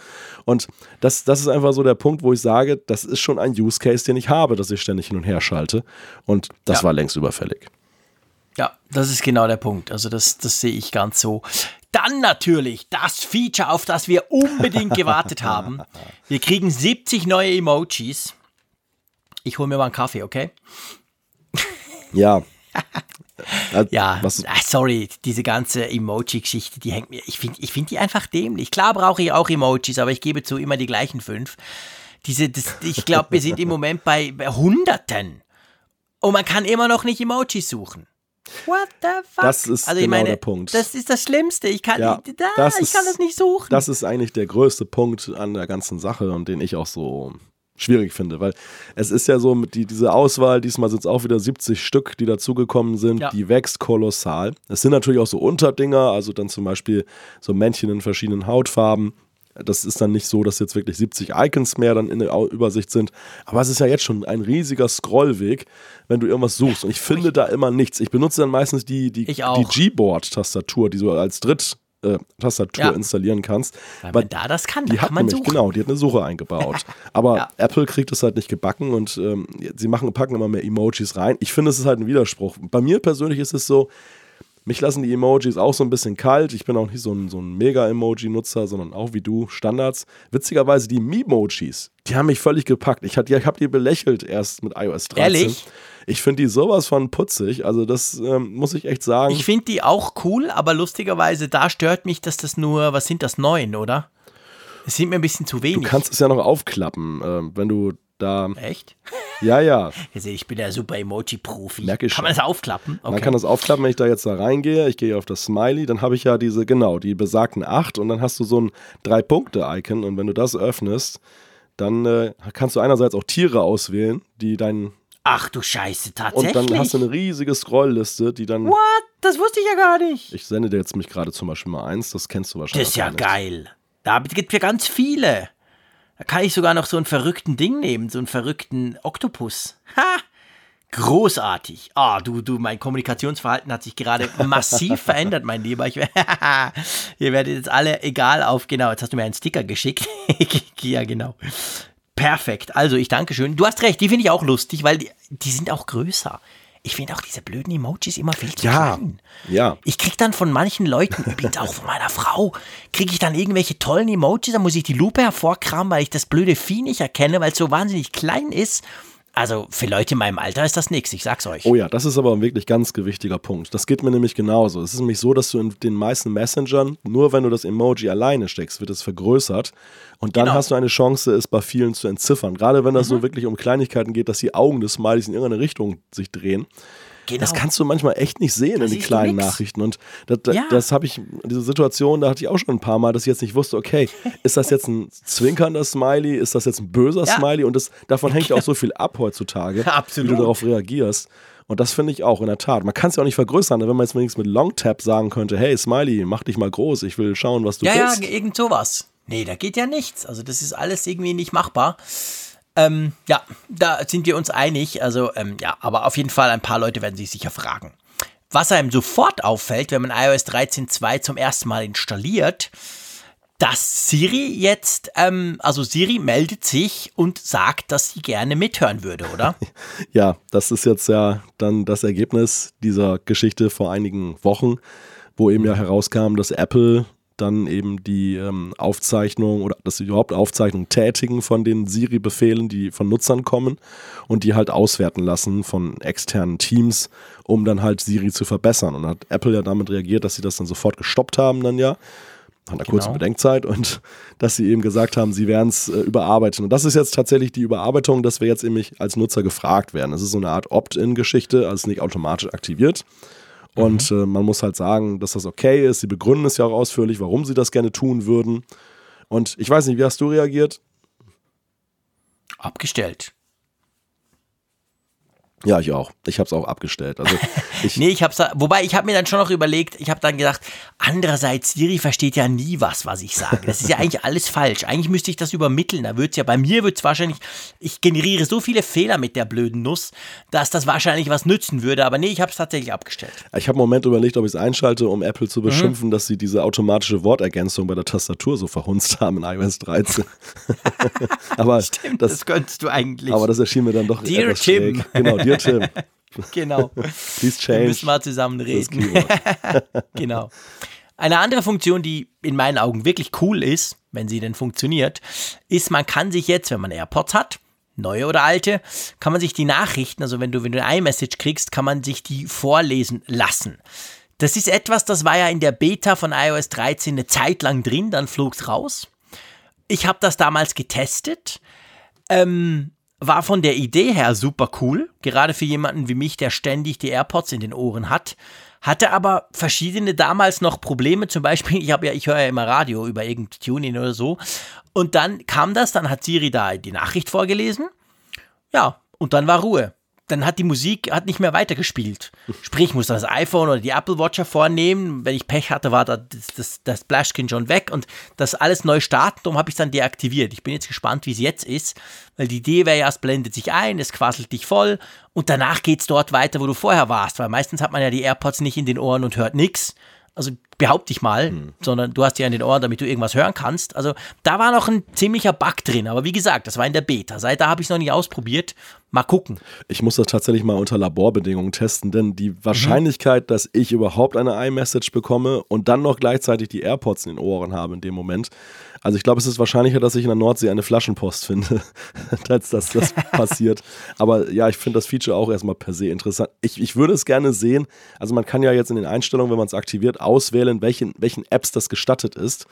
Und das, das ist einfach so der Punkt, wo ich sage, das ist schon ein Use Case, den ich habe, dass ich ständig hin und her schalte. Und das ja. war längst überfällig. Ja, das ist genau der Punkt. Also das, das sehe ich ganz so. Dann natürlich das Feature, auf das wir unbedingt gewartet haben. Wir kriegen 70 neue Emojis. Ich hole mir mal einen Kaffee, okay? Ja. Ja, was? Ah, sorry, diese ganze Emoji-Geschichte, die hängt mir. Ich finde ich find die einfach dämlich. Klar brauche ich auch Emojis, aber ich gebe zu immer die gleichen fünf. Diese, das, ich glaube, wir sind im Moment bei, bei Hunderten. Und man kann immer noch nicht Emojis suchen. What the fuck? Das ist also genau meine, der Punkt. Das ist das Schlimmste. Ich kann, ja, da, ich ist, kann das nicht suchen. Das ist eigentlich der größte Punkt an der ganzen Sache und den ich auch so schwierig finde, weil es ist ja so, mit die, diese Auswahl, diesmal sind es auch wieder 70 Stück, die dazugekommen sind, ja. die wächst kolossal. Es sind natürlich auch so Unterdinger, also dann zum Beispiel so Männchen in verschiedenen Hautfarben. Das ist dann nicht so, dass jetzt wirklich 70 Icons mehr dann in der Übersicht sind. Aber es ist ja jetzt schon ein riesiger Scrollweg, wenn du irgendwas suchst. Und ich finde da immer nichts. Ich benutze dann meistens die, die, die Gboard-Tastatur, die so als Dritt äh, Tastatur ja. installieren kannst. Weil man da das kann, die da hat kann man nämlich, suchen. Genau, die hat eine Suche eingebaut. Aber ja. Apple kriegt es halt nicht gebacken und ähm, sie machen, packen immer mehr Emojis rein. Ich finde, es ist halt ein Widerspruch. Bei mir persönlich ist es so, Mich lassen die Emojis auch so ein bisschen kalt. Ich bin auch nicht so ein, so ein Mega-Emoji-Nutzer, sondern auch wie du, Standards. Witzigerweise, die Memojis, die haben mich völlig gepackt. Ich, ich habe die belächelt erst mit iOS 13. Ehrlich? Ich finde die sowas von putzig. Also, das ähm, muss ich echt sagen. Ich finde die auch cool, aber lustigerweise, da stört mich, dass das nur, was sind das, neun, oder? Es sind mir ein bisschen zu wenig. Du kannst es ja noch aufklappen, äh, wenn du da. Echt? Ja, ja. Ich bin der super Emoji-Profi. Merke ich Kann man das aufklappen? Man kann das aufklappen, wenn ich da jetzt da reingehe. Ich gehe auf das Smiley, dann habe ich ja diese, genau, die besagten acht und dann hast du so ein Drei-Punkte-Icon und wenn du das öffnest, dann äh, kannst du einerseits auch Tiere auswählen, die deinen. Ach du Scheiße, Und tatsächlich. dann hast du eine riesige Scrollliste, die dann. What? Das wusste ich ja gar nicht. Ich sende dir jetzt mich gerade zum Beispiel mal eins, das kennst du Das wahrscheinlich. ist ja geil. Da gibt es ja ganz viele. Da kann ich sogar noch so einen verrückten Ding nehmen, so einen verrückten Oktopus. Ha! Großartig. Ah, du, du, mein Kommunikationsverhalten hat sich gerade massiv verändert, mein Lieber. Ich, ihr werdet jetzt alle egal auf, genau, jetzt hast du mir einen Sticker geschickt. ja, genau. Perfekt. Also, ich danke schön. Du hast recht, die finde ich auch lustig, weil die, die sind auch größer. Ich finde auch diese blöden Emojis immer viel zu Ja, klein. ja. Ich krieg dann von manchen Leuten, übrigens auch von meiner Frau, kriege ich dann irgendwelche tollen Emojis, dann muss ich die Lupe hervorkramen, weil ich das blöde Vieh nicht erkenne, weil es so wahnsinnig klein ist. Also für Leute in meinem Alter ist das nichts, ich sag's euch. Oh ja, das ist aber ein wirklich ganz gewichtiger Punkt. Das geht mir nämlich genauso. Es ist nämlich so, dass du in den meisten Messengern, nur wenn du das Emoji alleine steckst, wird es vergrößert. Und dann Genau. hast du eine Chance, es bei vielen zu entziffern. Gerade wenn das so wirklich um Kleinigkeiten geht, dass die Augen des Smileys in irgendeine Richtung sich drehen. Genau. Das kannst du manchmal echt nicht sehen Da in den kleinen. Nachrichten. Und das, das, Ja. das habe ich, diese Situation, da hatte ich auch schon ein paar Mal, dass ich jetzt nicht wusste, okay, ist das jetzt ein zwinkernder Smiley, ist das jetzt ein böser Ja. Smiley? Und das, davon hängt ja auch so viel ab heutzutage, Absolut. wie du darauf reagierst. Und das finde ich auch in der Tat. Man kann es ja auch nicht vergrößern, wenn man jetzt wenigstens mit Longtap sagen könnte, hey Smiley, mach dich mal groß, ich will schauen, was du ja, ja, bist. irgend sowas. Nee, da geht ja nichts. Also das ist alles irgendwie nicht machbar. Ähm, ja, da sind wir uns einig. Also ähm, ja, aber auf jeden Fall ein paar Leute werden sich sicher fragen. Was einem sofort auffällt, wenn man iOS 13.2 zum ersten Mal installiert, dass Siri jetzt, ähm, also Siri meldet sich und sagt, dass sie gerne mithören würde, oder? Ja, das ist jetzt ja dann das Ergebnis dieser Geschichte vor einigen Wochen, wo eben ja herauskam, dass Apple dann eben die ähm, Aufzeichnung oder dass sie überhaupt Aufzeichnungen tätigen von den Siri-Befehlen, die von Nutzern kommen und die halt auswerten lassen von externen Teams, um dann halt Siri zu verbessern. Und hat Apple ja damit reagiert, dass sie das dann sofort gestoppt haben dann ja nach einer kurzen Genau. Bedenkzeit und dass sie eben gesagt haben, sie werden es äh, überarbeiten. Und das ist jetzt tatsächlich die Überarbeitung, dass wir jetzt nämlich als Nutzer gefragt werden. Das ist so eine Art Opt-in-Geschichte, also nicht automatisch aktiviert. Und äh, man muss halt sagen, dass das okay ist. Sie begründen es ja auch ausführlich, warum sie das gerne tun würden. Und ich weiß nicht, wie hast du reagiert? Abgestellt. Ja, ich auch. Ich habe es auch abgestellt. Also ich, Nee, ich hab's da, wobei ich habe mir dann schon noch überlegt, ich habe dann gedacht, andererseits, Siri versteht ja nie was, was ich sage. Das ist ja eigentlich alles falsch. Eigentlich müsste ich das übermitteln. Da wird's ja, bei mir wird's wahrscheinlich, ich generiere so viele Fehler mit der blöden Nuss, dass das wahrscheinlich was nützen würde. Aber nee, ich habe es tatsächlich abgestellt. ich habe einen Moment überlegt, ob ich es einschalte, um Apple Mhm. zu beschimpfen, dass sie diese automatische Wortergänzung bei der Tastatur so verhunzt haben in iOS 13. aber, Stimmt, das, das, könntest du eigentlich. aber das erschien mir dann doch Dear etwas Tim. schräg. Genau, Dear Tim. genau. Please Wir change müssen mal zusammen reden. Genau. Eine andere Funktion, die in meinen Augen wirklich cool ist, wenn sie denn funktioniert, ist, man kann sich jetzt, wenn man AirPods hat, neue oder alte, kann man sich die Nachrichten, also wenn du, wenn du eine iMessage kriegst, kann man sich die vorlesen lassen. Das ist etwas, das war ja in der Beta von iOS 13 eine Zeit lang drin, dann flog's raus. Ich habe das damals getestet. Ähm, war von der Idee her super cool, gerade für jemanden wie mich, der ständig die AirPods in den Ohren hat. Hatte aber verschiedene damals noch Probleme, zum Beispiel, ich ja, ich höre ja immer Radio über irgendein Tuning oder so. Und dann kam das, dann hat Siri da die Nachricht vorgelesen. Ja, und dann war Ruhe. Dann hat die Musik hat nicht mehr weitergespielt. Sprich, ich musste das iPhone oder die Apple Watch hervornehmen. Wenn ich Pech hatte, war das, das, das Splashscreen schon weg und das alles neu starten. Darum habe ich es dann deaktiviert. Ich bin jetzt gespannt, wie es jetzt ist, weil die Idee wäre ja, es blendet sich ein, es quasselt dich voll und danach geht es dort weiter, wo du vorher warst. Weil meistens hat man ja die AirPods nicht in den Ohren und hört nichts. Also behaupte ich mal, hm. sondern du hast die an den Ohren, damit du irgendwas hören kannst. Also da war noch ein ziemlicher Bug drin. Aber wie gesagt, das war in der Beta. Seit da habe ich es noch nicht ausprobiert. Mal gucken. Ich muss das tatsächlich mal unter Laborbedingungen testen, denn die Wahrscheinlichkeit, mhm. dass ich überhaupt eine iMessage bekomme und dann noch gleichzeitig die AirPods in den Ohren habe in dem Moment, also ich glaube, es ist wahrscheinlicher, dass ich in der Nordsee eine Flaschenpost finde, als dass das passiert. Aber ja, ich finde das Feature auch erstmal per se interessant. Ich, ich würde es gerne sehen. Also man kann ja jetzt in den Einstellungen, wenn man es aktiviert, auswählen, welchen, welchen Apps das gestattet ist.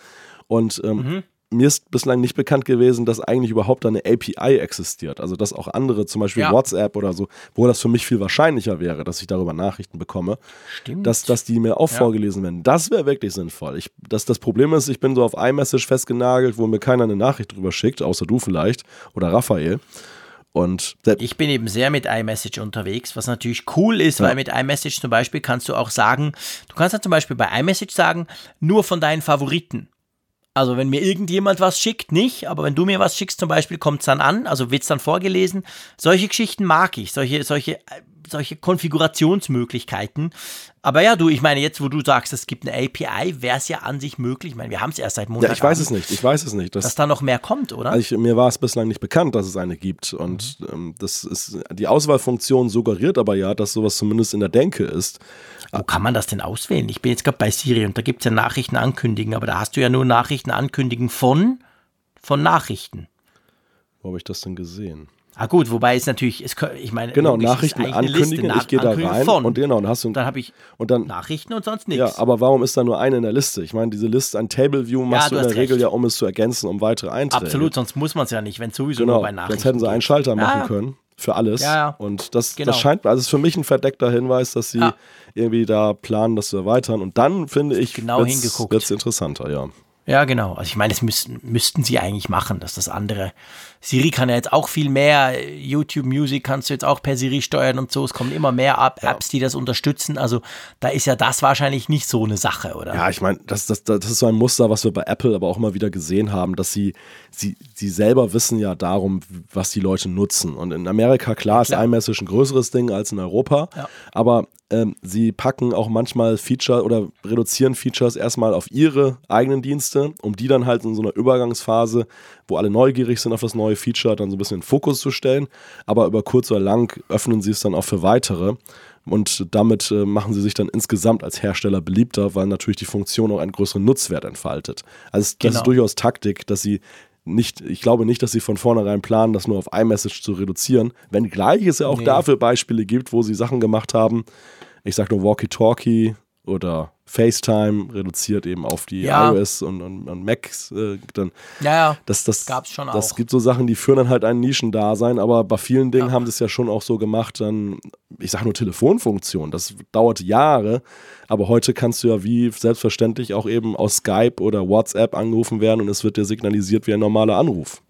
Und ähm, mhm mir ist bislang nicht bekannt gewesen, dass eigentlich überhaupt eine API existiert. Also dass auch andere, zum Beispiel ja. WhatsApp oder so, wo das für mich viel wahrscheinlicher wäre, dass ich darüber Nachrichten bekomme, Stimmt. Dass, dass die mir auch ja. vorgelesen werden. Das wäre wirklich sinnvoll. Ich, das, das Problem ist, ich bin so auf iMessage festgenagelt, wo mir keiner eine Nachricht drüber schickt, außer du vielleicht oder Raphael. Und ich bin eben sehr mit iMessage unterwegs, was natürlich cool ist, ja. weil mit iMessage zum Beispiel kannst du auch sagen, du kannst dann zum Beispiel bei iMessage sagen, nur von deinen Favoriten. Also wenn mir irgendjemand was schickt, nicht, aber wenn du mir was schickst zum Beispiel, kommt es dann an, also wird es dann vorgelesen. Solche Geschichten mag ich, solche, solche, solche Konfigurationsmöglichkeiten. Aber ja, du, ich meine, jetzt, wo du sagst, es gibt eine API, wäre es ja an sich möglich. Ich meine, wir haben es erst seit Monaten. Ja, ich weiß es nicht, ich weiß es nicht. Dass, dass da noch mehr kommt, oder? Also ich, mir war es bislang nicht bekannt, dass es eine gibt. Und mhm. ähm, das ist, die Auswahlfunktion suggeriert aber ja, dass sowas zumindest in der Denke ist. Wo kann man das denn auswählen? Ich bin jetzt gerade bei Siri und da gibt es ja Nachrichten ankündigen, aber da hast du ja nur Nachrichten ankündigen von, von Nachrichten. Wo habe ich das denn gesehen? Ah gut, wobei es natürlich, es, ich meine, genau Nachrichten ankündigen, Liste, ich gehe da rein von. und genau, dann hast du dann habe ich und dann Nachrichten und sonst nichts. Ja, aber warum ist da nur eine in der Liste? Ich meine, diese Liste, ein Table View machst ja, du in der Regel recht. ja, um es zu ergänzen, um weitere Einträge. Absolut, sonst muss man es ja nicht, wenn sowieso genau, nur bei Nachrichten. Sonst hätten sie einen Schalter ja. machen können für alles. Ja, ja. Und das, genau. das scheint, also ist für mich ein verdeckter Hinweis, dass sie ja. irgendwie da planen, das zu erweitern. Und dann finde ich, genau wird es interessanter, ja. Ja, genau. Also ich meine, das müssten, müssten sie eigentlich machen, dass das andere. Siri kann ja jetzt auch viel mehr. YouTube Music kannst du jetzt auch per Siri steuern und so. Es kommen immer mehr Apps, die das unterstützen. Also da ist ja das wahrscheinlich nicht so eine Sache, oder? Ja, ich meine, das, das, das ist so ein Muster, was wir bei Apple aber auch immer wieder gesehen haben, dass sie, sie, sie selber wissen ja darum, was die Leute nutzen. Und in Amerika, klar, klar. ist iMessage ein größeres Ding als in Europa. Ja. Aber ähm, sie packen auch manchmal Feature oder reduzieren Features erstmal auf ihre eigenen Dienste, um die dann halt in so einer Übergangsphase, wo alle neugierig sind auf das neue Feature, dann so ein bisschen in Fokus zu stellen. Aber über kurz oder lang öffnen sie es dann auch für weitere. Und damit äh, machen sie sich dann insgesamt als Hersteller beliebter, weil natürlich die Funktion auch einen größeren Nutzwert entfaltet. Also das genau. ist durchaus Taktik, dass sie nicht, ich glaube nicht, dass sie von vornherein planen, das nur auf iMessage zu reduzieren. Wenngleich es ja auch nee. dafür Beispiele gibt, wo sie Sachen gemacht haben, ich sag nur Walkie-Talkie oder FaceTime reduziert eben auf die ja. iOS und, und, und Macs. Äh, dann, ja, ja. Das, das gab's schon das auch. gibt so Sachen, die führen dann halt ein Nischendasein, aber bei vielen Dingen ja. haben sie es ja schon auch so gemacht, dann, ich sag nur Telefonfunktion, das dauert Jahre, aber heute kannst du ja wie selbstverständlich auch eben aus Skype oder WhatsApp angerufen werden und es wird dir signalisiert wie ein normaler Anruf.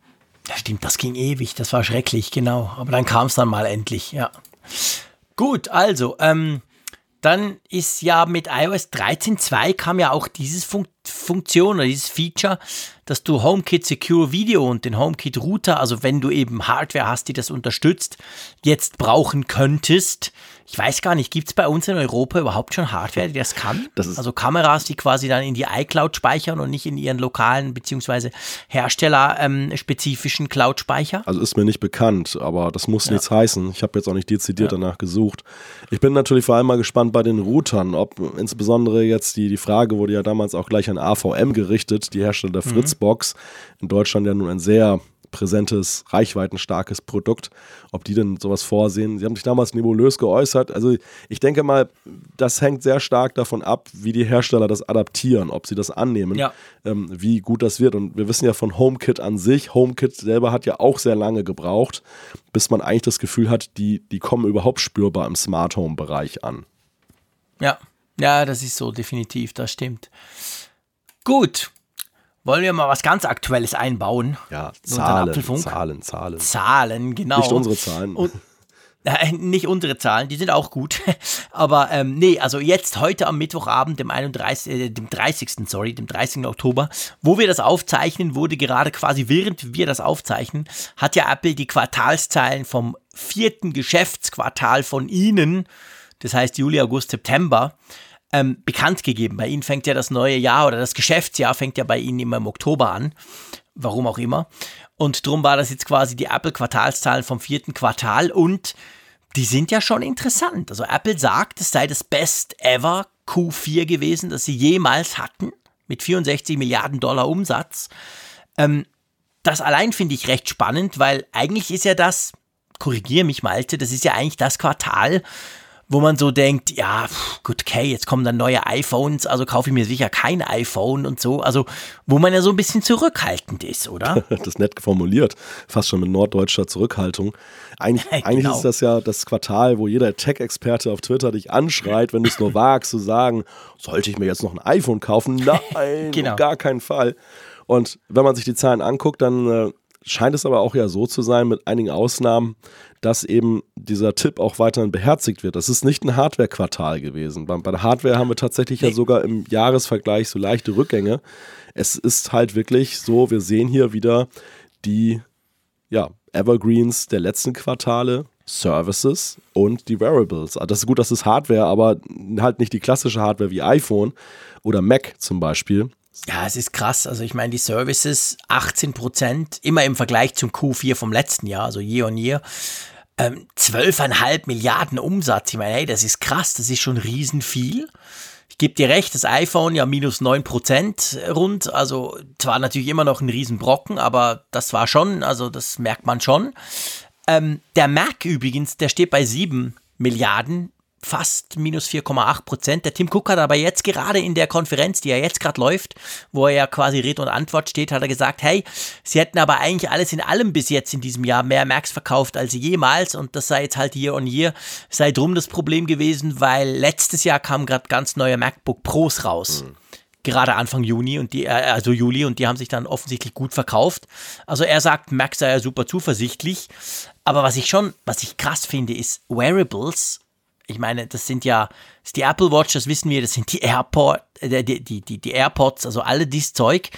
Ja, stimmt, das ging ewig, das war schrecklich, genau. Aber dann kam es dann mal endlich, ja. Gut, also, ähm, dann ist ja mit iOS 13.2 kam ja auch dieses Fun Funktion oder dieses Feature, dass du HomeKit Secure Video und den HomeKit Router, also wenn du eben Hardware hast, die das unterstützt, jetzt brauchen könntest. Ich weiß gar nicht, gibt es bei uns in Europa überhaupt schon Hardware, die das kann? Das also Kameras, die quasi dann in die iCloud speichern und nicht in ihren lokalen bzw. herstellerspezifischen Cloud-Speicher? Also ist mir nicht bekannt, aber das muss ja. nichts heißen. Ich habe jetzt auch nicht dezidiert ja. danach gesucht. Ich bin natürlich vor allem mal gespannt bei den Routern, ob insbesondere jetzt die, die Frage wurde ja damals auch gleich an AVM gerichtet, die Hersteller der mhm. Fritzbox. In Deutschland ja nun ein sehr präsentes, reichweitenstarkes Produkt, ob die denn sowas vorsehen. Sie haben sich damals nebulös geäußert. Also ich denke mal, das hängt sehr stark davon ab, wie die Hersteller das adaptieren, ob sie das annehmen, ja. ähm, wie gut das wird. Und wir wissen ja von HomeKit an sich, HomeKit selber hat ja auch sehr lange gebraucht, bis man eigentlich das Gefühl hat, die, die kommen überhaupt spürbar im Smart Home Bereich an. Ja, ja, das ist so definitiv, das stimmt. Gut, wollen wir mal was ganz Aktuelles einbauen? Ja, Zahlen, Zahlen, Zahlen. Zahlen, genau. Nicht unsere Zahlen. Und, äh, nicht unsere Zahlen, die sind auch gut. Aber ähm, nee, also jetzt heute am Mittwochabend, dem 31, äh, dem 30. sorry, dem 30. Oktober, wo wir das aufzeichnen, wurde gerade quasi während wir das aufzeichnen, hat ja Apple die Quartalszahlen vom vierten Geschäftsquartal von ihnen, das heißt Juli, August, September, ähm, bekannt gegeben. Bei ihnen fängt ja das neue Jahr oder das Geschäftsjahr fängt ja bei ihnen immer im Oktober an. Warum auch immer. Und darum war das jetzt quasi die Apple-Quartalszahlen vom vierten Quartal und die sind ja schon interessant. Also Apple sagt, es sei das Best Ever Q4 gewesen, das sie jemals hatten, mit 64 Milliarden Dollar Umsatz. Ähm, das allein finde ich recht spannend, weil eigentlich ist ja das, korrigiere mich Malte, das ist ja eigentlich das Quartal, wo man so denkt, ja, gut, okay, jetzt kommen dann neue iPhones, also kaufe ich mir sicher kein iPhone und so. Also, wo man ja so ein bisschen zurückhaltend ist, oder? das ist nett formuliert, fast schon mit norddeutscher Zurückhaltung. Eigentlich, genau. eigentlich ist das ja das Quartal, wo jeder Tech-Experte auf Twitter dich anschreit, wenn du es nur wagst, zu sagen, sollte ich mir jetzt noch ein iPhone kaufen? Nein, genau. gar keinen Fall. Und wenn man sich die Zahlen anguckt, dann äh, scheint es aber auch ja so zu sein, mit einigen Ausnahmen, dass eben dieser Tipp auch weiterhin beherzigt wird. Das ist nicht ein Hardware-Quartal gewesen. Bei, bei, der Hardware haben wir tatsächlich nee. ja sogar im Jahresvergleich so leichte Rückgänge. Es ist halt wirklich so, wir sehen hier wieder die ja, Evergreens der letzten Quartale, Services und die Wearables. Also das ist gut, das ist Hardware, aber halt nicht die klassische Hardware wie iPhone oder Mac zum Beispiel, ja, es ist krass. Also ich meine, die Services 18 Prozent, immer im Vergleich zum Q4 vom letzten Jahr, also year on year. Ähm, 12,5 Milliarden Umsatz. Ich meine, hey, das ist krass, das ist schon riesen viel. Ich gebe dir recht, das iPhone ja minus 9 Prozent rund. Also zwar natürlich immer noch ein Riesenbrocken, aber das war schon, also das merkt man schon. Ähm, der Mac übrigens, der steht bei 7 Milliarden fast minus 4,8 Prozent. Der Tim Cook hat aber jetzt gerade in der Konferenz, die ja jetzt gerade läuft, wo er ja quasi Rede und Antwort steht, hat er gesagt, hey, sie hätten aber eigentlich alles in allem bis jetzt in diesem Jahr mehr Macs verkauft als jemals und das sei jetzt halt year on year, sei drum das Problem gewesen, weil letztes Jahr kamen gerade ganz neue MacBook Pros raus. Mhm gerade Anfang Juni und die, äh, also Juli und die haben sich dann offensichtlich gut verkauft. Also er sagt, Mac sei ja super zuversichtlich. Aber was ich schon, was ich krass finde, ist Wearables ich meine, das sind ja, das ist die Apple Watch, das wissen wir, das sind die AirPod, äh, die, die, die, die AirPods, also alle dieses Zeug.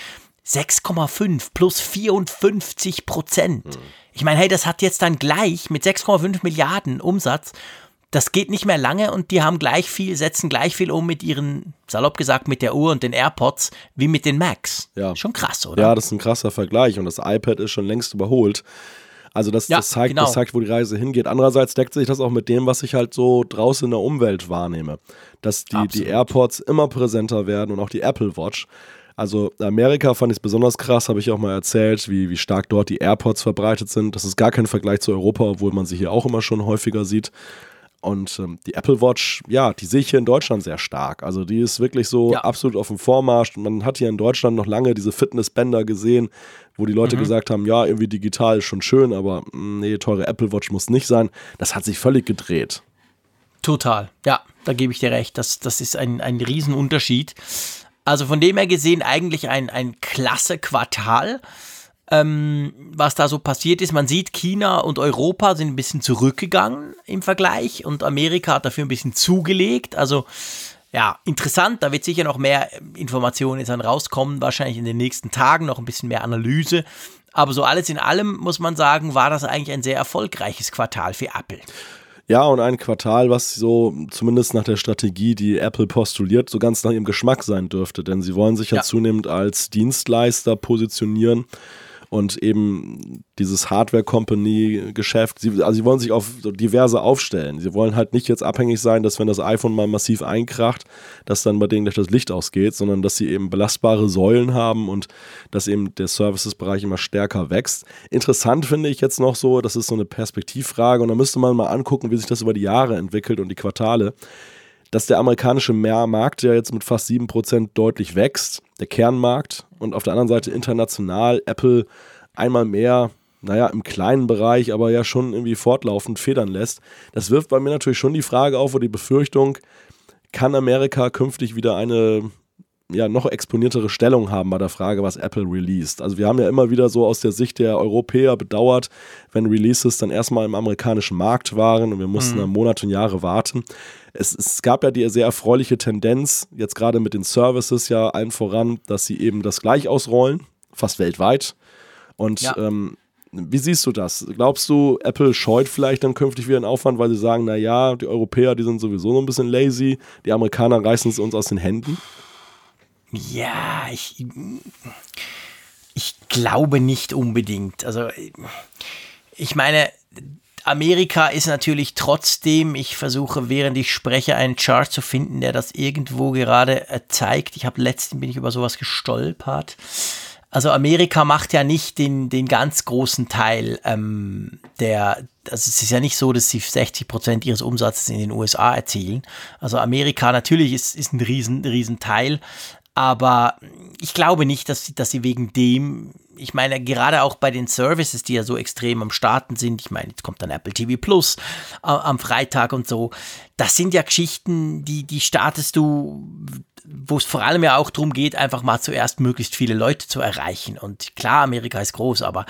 6,5 plus 54 Prozent. Mhm. Ich meine, hey, das hat jetzt dann gleich mit 6,5 Milliarden Umsatz, das geht nicht mehr lange und die haben gleich viel, setzen gleich viel um mit ihren, salopp gesagt, mit der Uhr und den AirPods wie mit den Macs. Ja. Schon krass, oder? Ja, das ist ein krasser Vergleich und das iPad ist schon längst überholt. Also das, ja, das, zeigt, genau. das zeigt, wo die Reise hingeht. Andererseits deckt sich das auch mit dem, was ich halt so draußen in der Umwelt wahrnehme. Dass die, die AirPods immer präsenter werden und auch die Apple Watch. Also Amerika fand ich es besonders krass, habe ich auch mal erzählt, wie, wie stark dort die AirPods verbreitet sind. Das ist gar kein Vergleich zu Europa, obwohl man sie hier auch immer schon häufiger sieht. Und ähm, die Apple Watch, ja, die sehe ich hier in Deutschland sehr stark. Also die ist wirklich so ja. absolut auf dem Vormarsch. Man hat hier in Deutschland noch lange diese Fitnessbänder gesehen, wo die Leute mhm. gesagt haben, ja, irgendwie digital ist schon schön, aber mm, nee, teure Apple Watch muss nicht sein. Das hat sich völlig gedreht. Total, ja, da gebe ich dir recht. Das, das ist ein, ein Riesenunterschied. Also von dem her gesehen eigentlich ein, ein klasse Quartal ähm, was da so passiert ist. Man sieht, China und Europa sind ein bisschen zurückgegangen im Vergleich und Amerika hat dafür ein bisschen zugelegt. Also ja, interessant, da wird sicher noch mehr Informationen jetzt dann rauskommen, wahrscheinlich in den nächsten Tagen noch ein bisschen mehr Analyse. Aber so alles in allem muss man sagen, war das eigentlich ein sehr erfolgreiches Quartal für Apple. Ja, und ein Quartal, was so zumindest nach der Strategie, die Apple postuliert, so ganz nach ihrem Geschmack sein dürfte. Denn sie wollen sich ja, ja zunehmend als Dienstleister positionieren und eben dieses Hardware-Company-Geschäft, sie, also sie wollen sich auf diverse aufstellen. Sie wollen halt nicht jetzt abhängig sein, dass wenn das iPhone mal massiv einkracht, dass dann bei denen gleich das Licht ausgeht, sondern dass sie eben belastbare Säulen haben und dass eben der Services-Bereich immer stärker wächst. Interessant finde ich jetzt noch so, das ist so eine Perspektivfrage und da müsste man mal angucken, wie sich das über die Jahre entwickelt und die Quartale dass der amerikanische Markt ja jetzt mit fast 7% deutlich wächst, der Kernmarkt, und auf der anderen Seite international Apple einmal mehr, naja, im kleinen Bereich, aber ja schon irgendwie fortlaufend federn lässt. Das wirft bei mir natürlich schon die Frage auf oder die Befürchtung, kann Amerika künftig wieder eine ja, noch exponiertere Stellung haben bei der Frage, was Apple released. Also wir haben ja immer wieder so aus der Sicht der Europäer bedauert, wenn Releases dann erstmal im amerikanischen Markt waren und wir mussten mhm. Monate und Jahre warten. Es, es, gab ja die sehr erfreuliche Tendenz, jetzt gerade mit den Services ja allen voran, dass sie eben das gleich ausrollen, fast weltweit. Und ja. ähm, wie siehst du das? Glaubst du, Apple scheut vielleicht dann künftig wieder einen Aufwand, weil sie sagen, naja, die Europäer, die sind sowieso noch ein bisschen lazy, die Amerikaner reißen es uns aus den Händen? Ja, ich, ich glaube nicht unbedingt. Also ich meine, Amerika ist natürlich trotzdem, ich versuche während ich spreche einen Chart zu finden, der das irgendwo gerade äh, zeigt. Ich habe letztens bin ich über sowas gestolpert. Also Amerika macht ja nicht den, den ganz großen Teil ähm, der, also es ist ja nicht so, dass sie 60 Prozent ihres Umsatzes in den USA erzielen. Also Amerika natürlich ist, ist ein riesen, riesen Teil, aber ich glaube nicht, dass sie, dass sie wegen dem, ich meine, gerade auch bei den Services, die ja so extrem am Starten sind, ich meine, jetzt kommt dann Apple TV Plus äh, am Freitag und so, das sind ja Geschichten, die, die startest du wo es vor allem ja auch darum geht, einfach mal zuerst möglichst viele Leute zu erreichen. Und klar, Amerika ist groß, aber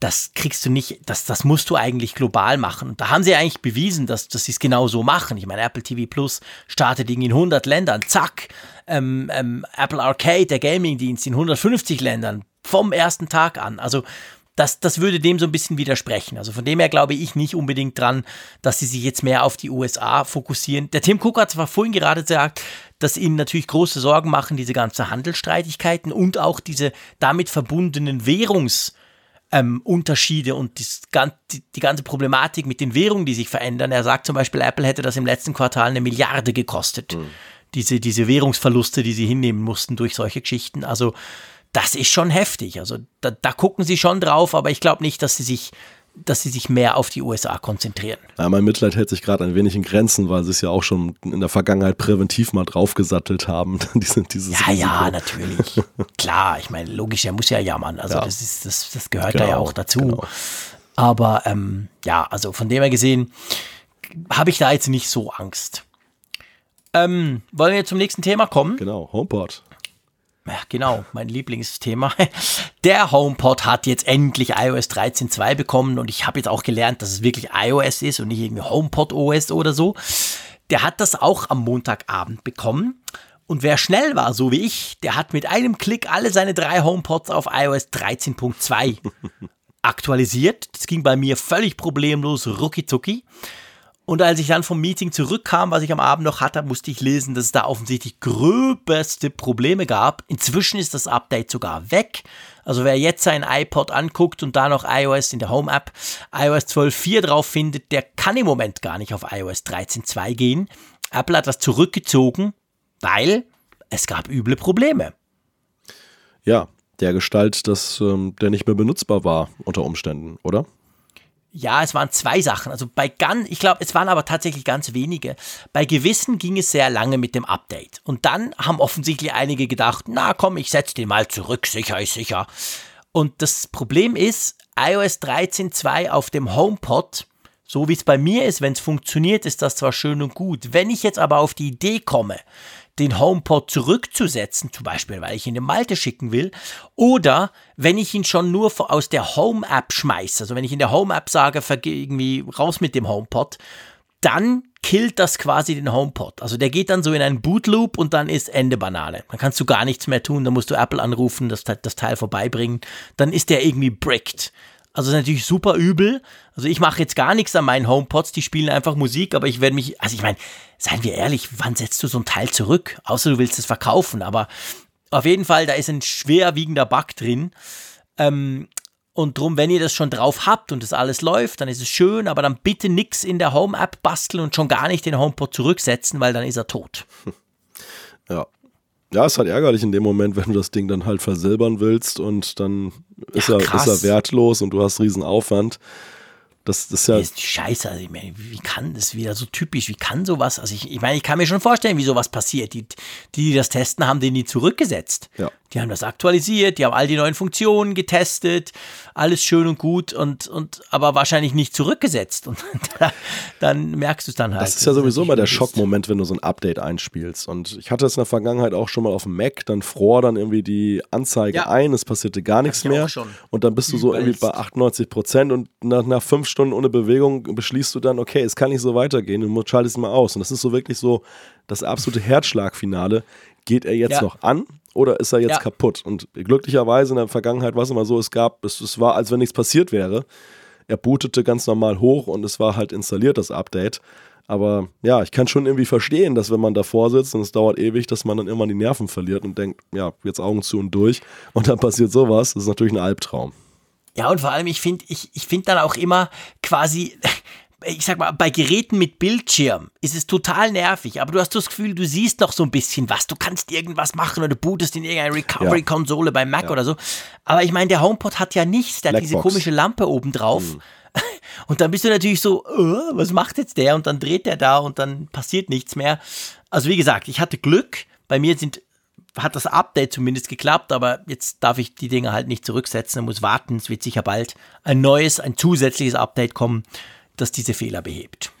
das kriegst du nicht, das, das musst du eigentlich global machen. Und da haben sie eigentlich bewiesen, dass, dass sie es genau so machen. Ich meine, Apple TV Plus startet in 100 Ländern, zack. Ähm, ähm, Apple Arcade, der Gaming-Dienst, in 150 Ländern vom ersten Tag an. Also das, das würde dem so ein bisschen widersprechen. Also von dem her glaube ich nicht unbedingt dran, dass sie sich jetzt mehr auf die USA fokussieren. Der Tim Cook hat zwar vorhin gerade gesagt, dass ihnen natürlich große Sorgen machen, diese ganzen Handelsstreitigkeiten und auch diese damit verbundenen Währungsunterschiede ähm, und das, die, die ganze Problematik mit den Währungen, die sich verändern. Er sagt zum Beispiel, Apple hätte das im letzten Quartal eine Milliarde gekostet. Mhm. Diese, diese Währungsverluste, die sie hinnehmen mussten durch solche Geschichten. Also das ist schon heftig. Also da, da gucken sie schon drauf, aber ich glaube nicht, dass sie sich dass sie sich mehr auf die USA konzentrieren. Ja, mein Mitleid hält sich gerade ein wenig in Grenzen, weil sie es ja auch schon in der Vergangenheit präventiv mal draufgesattelt haben. Diese, dieses ja, Risiko. ja, natürlich. Klar, ich meine, logisch, er muss ja jammern. Also ja. das, ist, das, das gehört genau, da ja auch dazu. Genau. Aber ähm, ja, also von dem her gesehen, habe ich da jetzt nicht so Angst. Ähm, wollen wir zum nächsten Thema kommen? Genau, HomePod. Ja, genau, mein Lieblingsthema. Der HomePod hat jetzt endlich iOS 13.2 bekommen und ich habe jetzt auch gelernt, dass es wirklich iOS ist und nicht irgendwie HomePod OS oder so. Der hat das auch am Montagabend bekommen. Und wer schnell war, so wie ich, der hat mit einem Klick alle seine drei HomePods auf iOS 13.2 aktualisiert. Das ging bei mir völlig problemlos, rucki zucki. Und als ich dann vom Meeting zurückkam, was ich am Abend noch hatte, musste ich lesen, dass es da offensichtlich gröbeste Probleme gab. Inzwischen ist das Update sogar weg. Also wer jetzt sein iPod anguckt und da noch iOS in der Home App iOS 12.4 drauf findet, der kann im Moment gar nicht auf iOS 13.2 gehen. Apple hat das zurückgezogen, weil es gab üble Probleme. Ja, der Gestalt, dass ähm, der nicht mehr benutzbar war unter Umständen, oder? Ja, es waren zwei Sachen. Also bei ganz, ich glaube, es waren aber tatsächlich ganz wenige. Bei gewissen ging es sehr lange mit dem Update. Und dann haben offensichtlich einige gedacht, na komm, ich setze den mal zurück, sicher ist sicher. Und das Problem ist, iOS 13.2 auf dem HomePod, so wie es bei mir ist, wenn es funktioniert, ist das zwar schön und gut. Wenn ich jetzt aber auf die Idee komme, den HomePod zurückzusetzen, zum Beispiel, weil ich ihn in Malte schicken will, oder wenn ich ihn schon nur aus der Home-App schmeiße, also wenn ich in der Home-App sage, irgendwie raus mit dem HomePod, dann killt das quasi den HomePod. Also der geht dann so in einen Bootloop und dann ist Ende Banane. Dann kannst du gar nichts mehr tun, dann musst du Apple anrufen, das, das Teil vorbeibringen. Dann ist der irgendwie bricked. Also ist natürlich super übel. Also ich mache jetzt gar nichts an meinen HomePods, die spielen einfach Musik, aber ich werde mich, also ich meine, seien wir ehrlich, wann setzt du so ein Teil zurück? Außer du willst es verkaufen, aber auf jeden Fall, da ist ein schwerwiegender Bug drin. Ähm, und drum, wenn ihr das schon drauf habt und das alles läuft, dann ist es schön, aber dann bitte nichts in der Home-App basteln und schon gar nicht den HomePod zurücksetzen, weil dann ist er tot. Ja, ja, ist halt ärgerlich in dem Moment, wenn du das Ding dann halt versilbern willst und dann ist, ja, er, ist er wertlos und du hast riesen Aufwand. Das, das ist ja. Das ist scheiße. Also ich meine, wie kann das wieder so typisch? Wie kann sowas? Also ich, ich meine, ich kann mir schon vorstellen, wie sowas passiert. Die, die, die das testen, haben den nie zurückgesetzt. Ja. Die haben das aktualisiert, die haben all die neuen Funktionen getestet, alles schön und gut und, und aber wahrscheinlich nicht zurückgesetzt. Und dann merkst du es dann halt. Das ist ja sowieso mal der Schockmoment, wenn du so ein Update einspielst. Und ich hatte es in der Vergangenheit auch schon mal auf dem Mac, dann fror dann irgendwie die Anzeige ja. ein, es passierte gar nichts mehr. Und dann bist du so irgendwie bei 98 Prozent und nach, nach fünf Stunden ohne Bewegung beschließt du dann, okay, es kann nicht so weitergehen, du schaltest mal aus. Und das ist so wirklich so das absolute Herzschlagfinale. Geht er jetzt ja. noch an oder ist er jetzt Ja. kaputt? Und glücklicherweise in der Vergangenheit war es immer so, es gab, es, es war, als wenn nichts passiert wäre. Er bootete ganz normal hoch und es war halt installiert, das Update. Aber ja, ich kann schon irgendwie verstehen, dass wenn man davor sitzt und es dauert ewig, dass man dann immer die Nerven verliert und denkt, ja, jetzt Augen zu und durch und dann passiert sowas. Das ist natürlich ein Albtraum. Ja, und vor allem, ich finde ich, ich find dann auch immer quasi, ich sag mal, bei Geräten mit Bildschirm ist es total nervig, aber du hast das Gefühl, du siehst noch so ein bisschen was, du kannst irgendwas machen oder du bootest in irgendeine Recovery-Konsole beim Mac oder so. Aber ich meine, der HomePod hat ja nichts, der hat diese Blackbox. komische Lampe oben drauf. Und dann bist du natürlich so, äh, was macht jetzt der? Und dann dreht der da und dann passiert nichts mehr. Also wie gesagt, ich hatte Glück. Bei mir sind, hat das Update zumindest geklappt, aber jetzt darf ich die Dinge halt nicht zurücksetzen und muss warten. Es wird sicher bald ein neues, ein zusätzliches Update kommen, das diese Fehler behebt.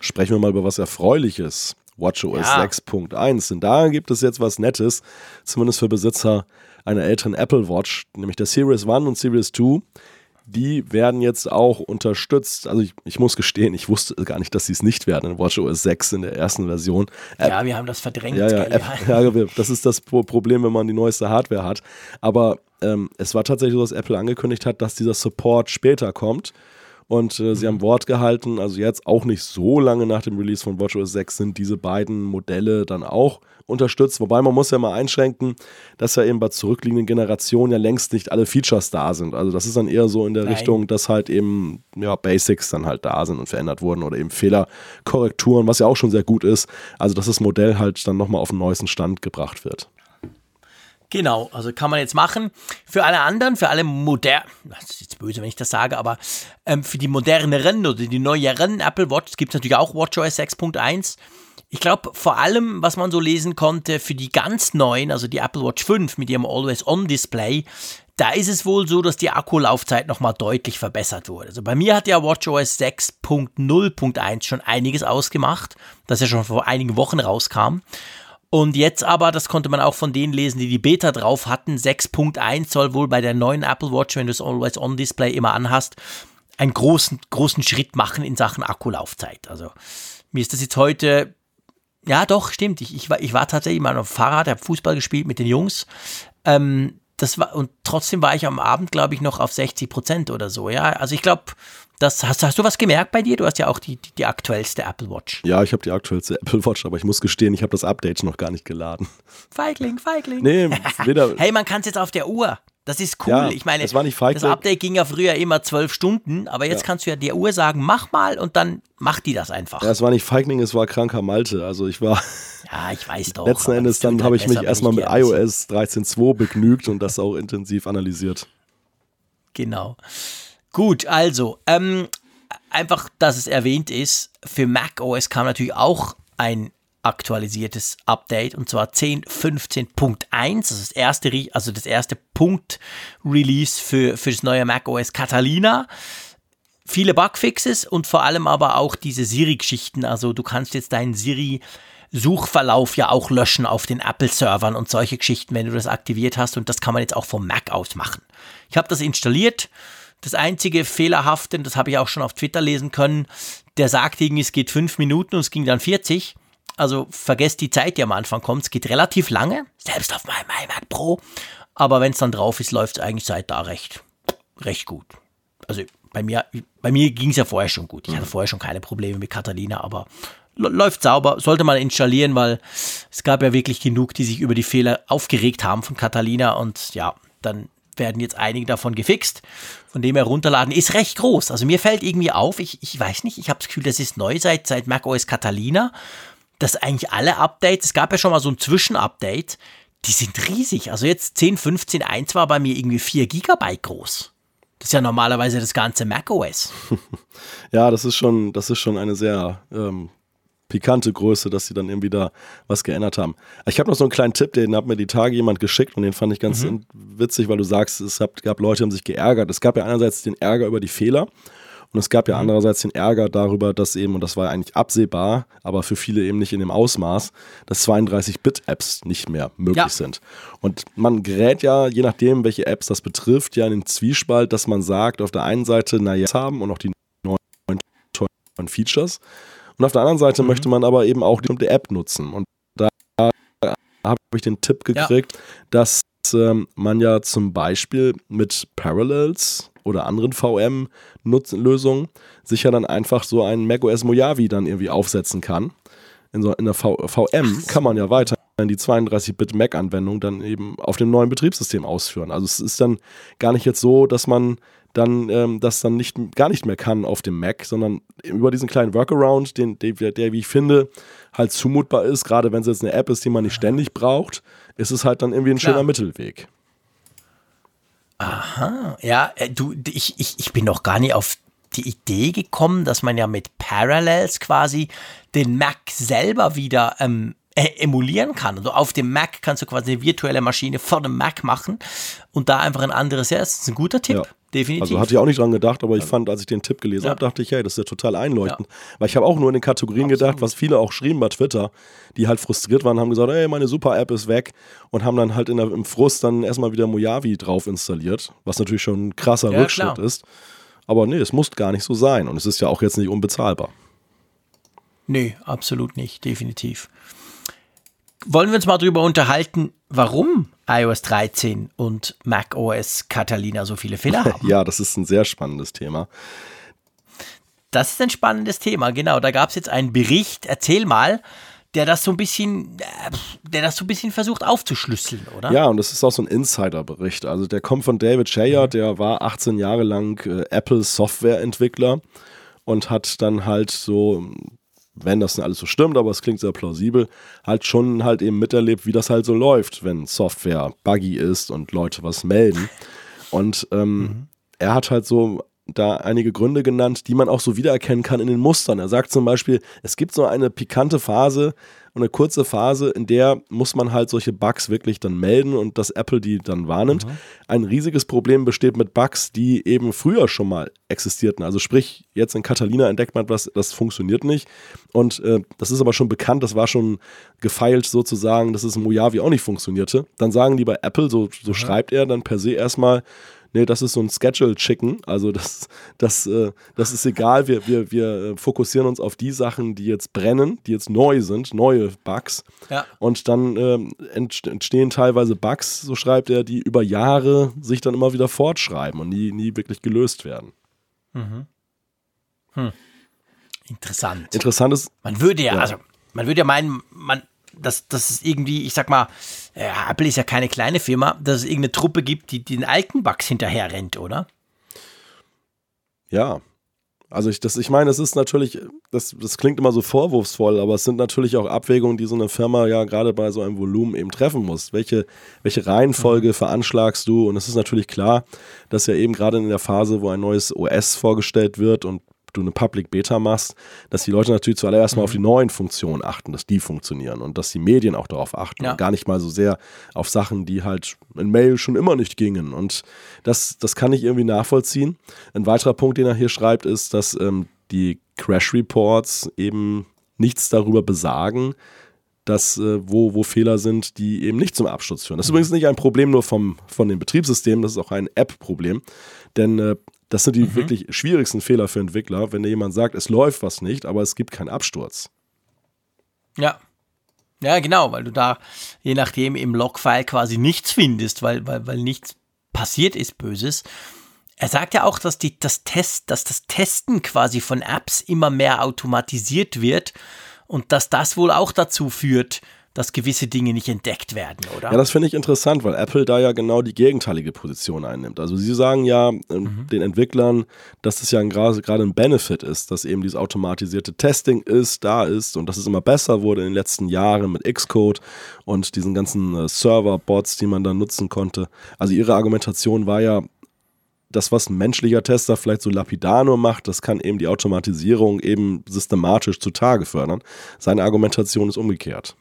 Sprechen wir mal über was Erfreuliches. WatchOS Ja. 6.1. Denn da gibt es jetzt was Nettes, zumindest für Besitzer einer älteren Apple Watch, nämlich der Series 1 und Series 2. Die werden jetzt auch unterstützt. Also ich, ich muss gestehen, ich wusste gar nicht, dass sie es nicht werden in WatchOS 6 in der ersten Version. App- Ja, wir haben das verdrängt. ja, ja? App, ja, das ist das Pro- Problem, wenn man die neueste Hardware hat. Aber ähm, es war tatsächlich so, dass Apple angekündigt hat, dass dieser Support später kommt. Und äh, sie haben Wort gehalten, also jetzt auch nicht so lange nach dem Release von WatchOS 6 sind diese beiden Modelle dann auch unterstützt. Wobei man muss ja mal einschränken, dass ja eben bei zurückliegenden Generationen ja längst nicht alle Features da sind. Also das ist dann eher so in der Nein. Richtung, dass halt eben ja, Basics dann halt da sind und verändert wurden oder eben Fehlerkorrekturen, was ja auch schon sehr gut ist. Also dass das Modell halt dann nochmal auf den neuesten Stand gebracht wird. Genau, also kann man jetzt machen. Für alle anderen, für alle modernen, das ist jetzt böse, wenn ich das sage, aber ähm, für die moderneren oder die neueren Apple Watch gibt es natürlich auch WatchOS 6.1. Ich glaube, vor allem, was man so lesen konnte, für die ganz neuen, also die Apple Watch 5 mit ihrem Always-On-Display, da ist es wohl so, dass die Akkulaufzeit nochmal deutlich verbessert wurde. Also bei mir hat ja WatchOS 6.0.1 schon einiges ausgemacht, das ja schon vor einigen Wochen rauskam. Und jetzt aber, das konnte man auch von denen lesen, die die Beta drauf hatten, 6.1 soll wohl bei der neuen Apple Watch, wenn du das Always-On-Display immer anhast, einen großen, großen Schritt machen in Sachen Akkulaufzeit. Also mir ist das jetzt heute, ja doch, stimmt, ich, ich, war, ich war tatsächlich mal auf dem Fahrrad, habe Fußball gespielt mit den Jungs. Ähm, das war, und trotzdem war ich am Abend, glaube ich, noch auf 60 Prozent oder so. Ja, also ich glaube, das hast, hast du was gemerkt bei dir? Du hast ja auch die, die, die aktuellste Apple Watch. Ja, ich habe die aktuellste Apple Watch, aber ich muss gestehen, ich habe das Update noch gar nicht geladen. Feigling, Feigling. Nee, weder. Hey, man kann es jetzt auf der Uhr. Das ist cool. Ja, ich meine, das war nicht Feigling. das Update ging ja früher immer zwölf Stunden, aber jetzt Ja. kannst du ja der Uhr sagen, mach mal und dann macht die das einfach. Ja, es war nicht Feigling, es war kranker Malte. Also ich war Ja, ich weiß doch. letzten Endes dann halt habe ich mich erstmal mit iOS 13.2 begnügt und das auch intensiv analysiert. Genau. Gut, also, ähm, einfach, dass es erwähnt ist, für macOS kam natürlich auch ein aktualisiertes Update und zwar 10.15.1, das ist das erste, also das erste Punkt-Release für, für das neue macOS Catalina. Viele Bugfixes und vor allem aber auch diese Siri-Geschichten. Also du kannst jetzt deinen Siri-Suchverlauf ja auch löschen auf den Apple-Servern und solche Geschichten, wenn du das aktiviert hast. Und das kann man jetzt auch vom Mac aus machen. Ich habe das installiert. Das einzige Fehlerhafte, das habe ich auch schon auf Twitter lesen können, der sagt irgendwie, es geht fünf Minuten und es ging dann 40. Also vergesst die Zeit, die am Anfang kommt. Es geht relativ lange, selbst auf meinem iMac Pro. Aber wenn es dann drauf ist, läuft es eigentlich seit da recht, recht gut. Also bei mir, bei mir ging es ja vorher schon gut. Ich hatte vorher schon keine Probleme mit Catalina, aber läuft sauber. Sollte man installieren, weil es gab ja wirklich genug, die sich über die Fehler aufgeregt haben von Catalina und ja, dann werden jetzt einige davon gefixt. Von dem her runterladen ist recht groß. Also mir fällt irgendwie auf, ich, ich weiß nicht, ich habe das Gefühl, das ist neu seit, seit macOS Catalina, dass eigentlich alle Updates, es gab ja schon mal so ein Zwischenupdate, die sind riesig. Also jetzt 10, 15, 1 war bei mir irgendwie 4 Gigabyte groß. Das ist ja normalerweise das ganze macOS. Ja, das ist schon, das ist schon eine sehr ähm, pikante Größe, dass sie dann irgendwie da was geändert haben. Ich habe noch so einen kleinen Tipp, den hat mir die Tage jemand geschickt und den fand ich ganz in- witzig, weil du sagst, es gab, Leute, die haben sich geärgert. Es gab ja einerseits den Ärger über die Fehler und es gab ja andererseits den Ärger darüber, dass eben, und das war eigentlich absehbar, aber für viele eben nicht in dem Ausmaß, dass 32-Bit-Apps nicht mehr möglich Ja. sind. Und man gerät ja, je nachdem, welche Apps das betrifft, ja in den Zwiespalt, dass man sagt, auf der einen Seite, naja, haben und auch die neuen tollen Features. Und auf der anderen Seite möchte man aber eben auch die bestimmte App nutzen. Und da habe ich den Tipp gekriegt, ja. dass ähm, man ja zum Beispiel mit Parallels oder anderen VM-Lösungen sich ja dann einfach so einen macOS Mojave dann irgendwie aufsetzen kann. In, so, in der v VM kann man ja weiter die 32-Bit Mac-Anwendung dann eben auf dem neuen Betriebssystem ausführen. Also es ist dann gar nicht jetzt so, dass man dann ähm, das dann nicht, gar nicht mehr kann auf dem Mac, sondern über diesen kleinen Workaround, den, der, der, wie ich finde, halt zumutbar ist, gerade wenn es jetzt eine App ist, die man nicht ständig braucht, ist es halt dann irgendwie ein schöner ja. Mittelweg. Aha, ja, äh, du, ich, ich, ich bin noch gar nicht auf die Idee gekommen, dass man ja mit Parallels quasi den Mac selber wieder ähm, äh, emulieren kann. Also auf dem Mac kannst du quasi eine virtuelle Maschine vor dem Mac machen und da einfach ein anderes, ja, das ist ein guter Tipp. Ja. Definitiv. Also hatte ich auch nicht dran gedacht, aber ich fand, als ich den Tipp gelesen ja. habe, dachte ich, hey, das ist ja total einleuchtend. Ja. Weil ich habe auch nur in den Kategorien Absolut. gedacht, was viele auch schrieben bei Twitter, die halt frustriert waren, haben gesagt, hey, meine Super-App ist weg und haben dann halt in der, im Frust dann erstmal wieder Mojave drauf installiert, was natürlich schon ein krasser ja, Rückschritt klar. ist. Aber nee, es muss gar nicht so sein und es ist ja auch jetzt nicht unbezahlbar. Nee, absolut nicht, definitiv. Wollen wir uns mal darüber unterhalten, warum iOS 13 und macOS Catalina so viele Fehler haben? Ja, das ist ein sehr spannendes Thema. Das ist ein spannendes Thema, genau. Da gab es jetzt einen Bericht, erzähl mal, der das so ein bisschen, der das so ein bisschen versucht aufzuschlüsseln, oder? Ja, und das ist auch so ein Insider-Bericht. Also der kommt von David Shayer, mhm. der war 18 Jahre lang äh, Apple Software-Entwickler und hat dann halt so wenn das alles so stimmt, aber es klingt sehr plausibel, halt schon halt eben miterlebt, wie das halt so läuft, wenn Software buggy ist und Leute was melden. Und ähm, mhm. er hat halt so da einige Gründe genannt, die man auch so wiedererkennen kann in den Mustern. Er sagt zum Beispiel, es gibt so eine pikante Phase, eine kurze Phase, in der muss man halt solche Bugs wirklich dann melden und dass Apple die dann wahrnimmt. Mhm. Ein riesiges Problem besteht mit Bugs, die eben früher schon mal existierten. Also sprich, jetzt in Catalina entdeckt man was, das funktioniert nicht. Und äh, das ist aber schon bekannt, das war schon gefeilt sozusagen, dass es in Mojave auch nicht funktionierte. Dann sagen die bei Apple, so, so mhm. schreibt er dann per se erstmal, nee, das ist so ein Schedule Chicken. Also das, das, äh, das ist egal. Wir, wir, wir äh, fokussieren uns auf die Sachen, die jetzt brennen, die jetzt neu sind, neue Bugs. Ja. Und dann ähm, entstehen teilweise Bugs, so schreibt er, die über Jahre sich dann immer wieder fortschreiben und nie, nie wirklich gelöst werden. Mhm. Hm. Interessant. Interessant ist. Man würde ja, ja, also man würde ja meinen, man, dass, dass es irgendwie, ich sag mal, äh, Apple ist ja keine kleine Firma, dass es irgendeine Truppe gibt, die, die den alten Bugs hinterher rennt, oder? Ja. Also ich, das, ich meine, es ist natürlich, das, das klingt immer so vorwurfsvoll, aber es sind natürlich auch Abwägungen, die so eine Firma ja gerade bei so einem Volumen eben treffen muss. Welche, welche Reihenfolge mhm. veranschlagst du? Und es ist natürlich klar, dass ja eben gerade in der Phase, wo ein neues OS vorgestellt wird und du eine Public Beta machst, dass die Leute natürlich zuallererst mal mhm. auf die neuen Funktionen achten, dass die funktionieren und dass die Medien auch darauf achten ja. und gar nicht mal so sehr auf Sachen, die halt in Mail schon immer nicht gingen. Und das, das kann ich irgendwie nachvollziehen. Ein weiterer Punkt, den er hier schreibt, ist, dass ähm, die Crash Reports eben nichts darüber besagen, dass, äh, wo, wo Fehler sind, die eben nicht zum Absturz führen. Das ist mhm. übrigens nicht ein Problem nur vom, von den Betriebssystemen, das ist auch ein App-Problem. Denn äh, das sind die mhm. wirklich schwierigsten Fehler für Entwickler, wenn dir jemand sagt, es läuft was nicht, aber es gibt keinen Absturz. Ja. Ja, genau, weil du da je nachdem im Logfile quasi nichts findest, weil, weil, weil nichts passiert ist Böses. Er sagt ja auch, dass, die, das Test, dass das Testen quasi von Apps immer mehr automatisiert wird und dass das wohl auch dazu führt, dass gewisse Dinge nicht entdeckt werden, oder? Ja, das finde ich interessant, weil Apple da ja genau die gegenteilige Position einnimmt. Also sie sagen ja äh, mhm. den Entwicklern, dass das ja gerade ein Benefit ist, dass eben dieses automatisierte Testing ist, da ist und dass es immer besser wurde in den letzten Jahren mit Xcode und diesen ganzen äh, Server-Bots, die man da nutzen konnte. Also ihre Argumentation war ja, das, was ein menschlicher Tester vielleicht so lapidar nur macht, das kann eben die Automatisierung eben systematisch zutage fördern. Seine Argumentation ist umgekehrt.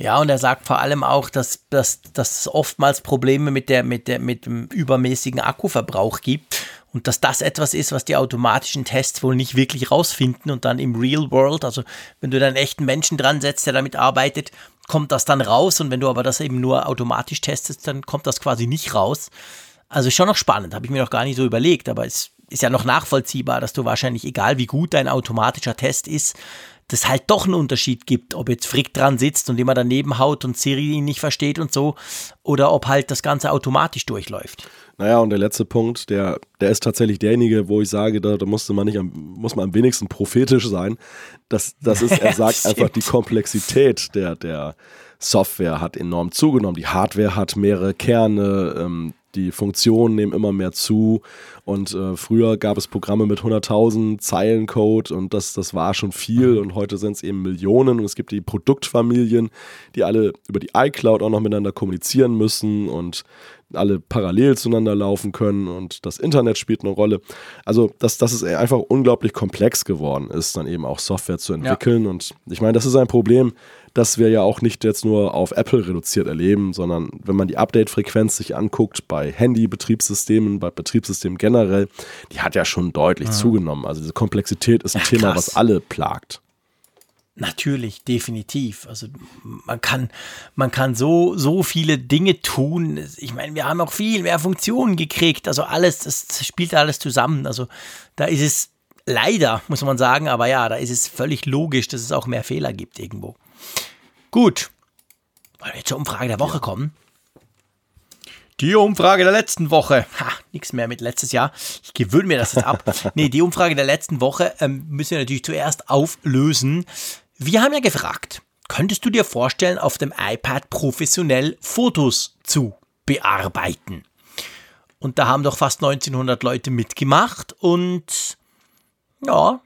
Ja, und er sagt vor allem auch, dass, dass, dass es oftmals Probleme mit, der, mit, der, mit dem übermäßigen Akkuverbrauch gibt und dass das etwas ist, was die automatischen Tests wohl nicht wirklich rausfinden und dann im Real World, also wenn du dann echten Menschen dran setzt, der damit arbeitet, kommt das dann raus und wenn du aber das eben nur automatisch testest, dann kommt das quasi nicht raus. Also schon noch spannend, habe ich mir noch gar nicht so überlegt, aber es ist ja noch nachvollziehbar, dass du wahrscheinlich, egal wie gut dein automatischer Test ist, das halt doch einen Unterschied gibt, ob jetzt Frick dran sitzt und immer daneben haut und Siri ihn nicht versteht und so, oder ob halt das Ganze automatisch durchläuft. Naja, und der letzte Punkt, der, der ist tatsächlich derjenige, wo ich sage, da, da musste man nicht am, muss man am wenigsten prophetisch sein. Das, das ist, er sagt einfach, die Komplexität der, der Software hat enorm zugenommen. Die Hardware hat mehrere Kerne, ähm, die Funktionen nehmen immer mehr zu und äh, früher gab es Programme mit 100.000 Zeilen Code und das, das war schon viel und heute sind es eben Millionen und es gibt die Produktfamilien, die alle über die iCloud auch noch miteinander kommunizieren müssen und alle parallel zueinander laufen können und das Internet spielt eine Rolle. Also, dass, dass es einfach unglaublich komplex geworden ist, dann eben auch Software zu entwickeln. Ja. Und ich meine, das ist ein Problem, das wir ja auch nicht jetzt nur auf Apple reduziert erleben, sondern wenn man die Update-Frequenz sich anguckt bei Handy-Betriebssystemen, bei Betriebssystemen generell, die hat ja schon deutlich ja. zugenommen. Also diese Komplexität ist ein ja, Thema, was alle plagt. Natürlich, definitiv. Also man kann, man kann so, so viele Dinge tun. Ich meine, wir haben auch viel mehr Funktionen gekriegt. Also alles, das spielt alles zusammen. Also da ist es leider, muss man sagen, aber ja, da ist es völlig logisch, dass es auch mehr Fehler gibt irgendwo. Gut. Wollen wir zur Umfrage der Woche ja. kommen? Die Umfrage der letzten Woche. Ha, nichts mehr mit letztes Jahr. Ich gewöhne mir das jetzt ab. nee, die Umfrage der letzten Woche ähm, müssen wir natürlich zuerst auflösen. Wir haben ja gefragt, könntest du dir vorstellen, auf dem iPad professionell Fotos zu bearbeiten? Und da haben doch fast 1900 Leute mitgemacht und ja,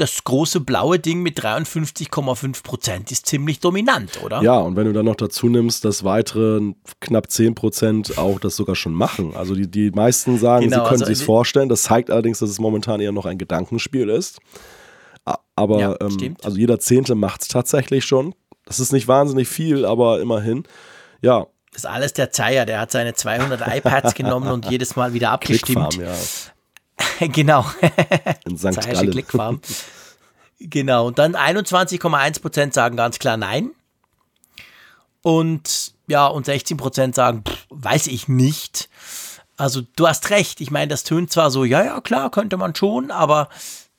das große blaue Ding mit 53,5 Prozent ist ziemlich dominant, oder? Ja, und wenn du dann noch dazu nimmst, dass weitere knapp 10 Prozent auch das sogar schon machen. Also die, die meisten sagen, genau, sie können also sich vorstellen. Das zeigt allerdings, dass es momentan eher noch ein Gedankenspiel ist. Aber ja, ähm, also jeder Zehnte macht es tatsächlich schon. Das ist nicht wahnsinnig viel, aber immerhin. Ja, das ist alles der Zeier, der hat seine 200 iPads genommen und jedes Mal wieder abgestimmt. Ja. genau. In St. Gallen. Clickfarm. Genau. Und dann 21,1% sagen ganz klar nein. Und ja, und 16% sagen, pff, weiß ich nicht. Also du hast recht. Ich meine, das tönt zwar so, ja, ja, klar, könnte man schon, aber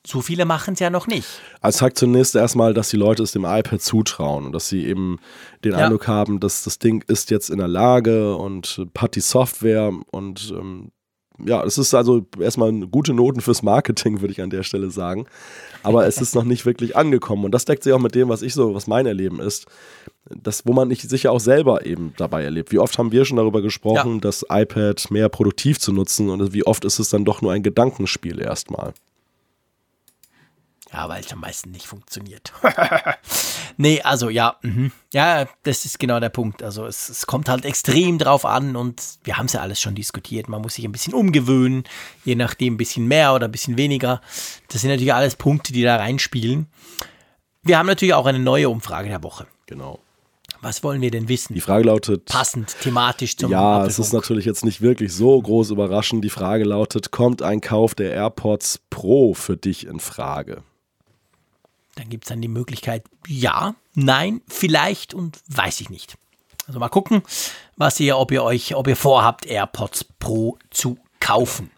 so viele machen es ja noch nicht. Also zeigt zunächst erstmal, dass die Leute es dem iPad zutrauen und dass sie eben den ja. Eindruck haben, dass das Ding ist jetzt in der Lage und hat die Software und ähm, ja, es ist also erstmal gute Noten fürs Marketing, würde ich an der Stelle sagen. Aber es ist noch nicht wirklich angekommen. Und das deckt sich auch mit dem, was ich so, was mein Erleben ist. Das, wo man nicht sicher auch selber eben dabei erlebt. Wie oft haben wir schon darüber gesprochen, ja. das iPad mehr produktiv zu nutzen und wie oft ist es dann doch nur ein Gedankenspiel erstmal. Ja, weil es am meisten nicht funktioniert. nee, also ja, mh. ja, das ist genau der Punkt. Also es, es kommt halt extrem drauf an und wir haben es ja alles schon diskutiert. Man muss sich ein bisschen umgewöhnen, je nachdem ein bisschen mehr oder ein bisschen weniger. Das sind natürlich alles Punkte, die da reinspielen. Wir haben natürlich auch eine neue Umfrage der Woche. Genau. Was wollen wir denn wissen? Die Frage lautet. Passend, thematisch zum Ja, Apfelfunk. es ist natürlich jetzt nicht wirklich so groß überraschend. Die Frage lautet: Kommt ein Kauf der AirPods Pro für dich in Frage? Dann gibt es dann die Möglichkeit, ja, nein, vielleicht und weiß ich nicht. Also mal gucken, was ihr, ob ihr euch, ob ihr vorhabt, AirPods Pro zu kaufen.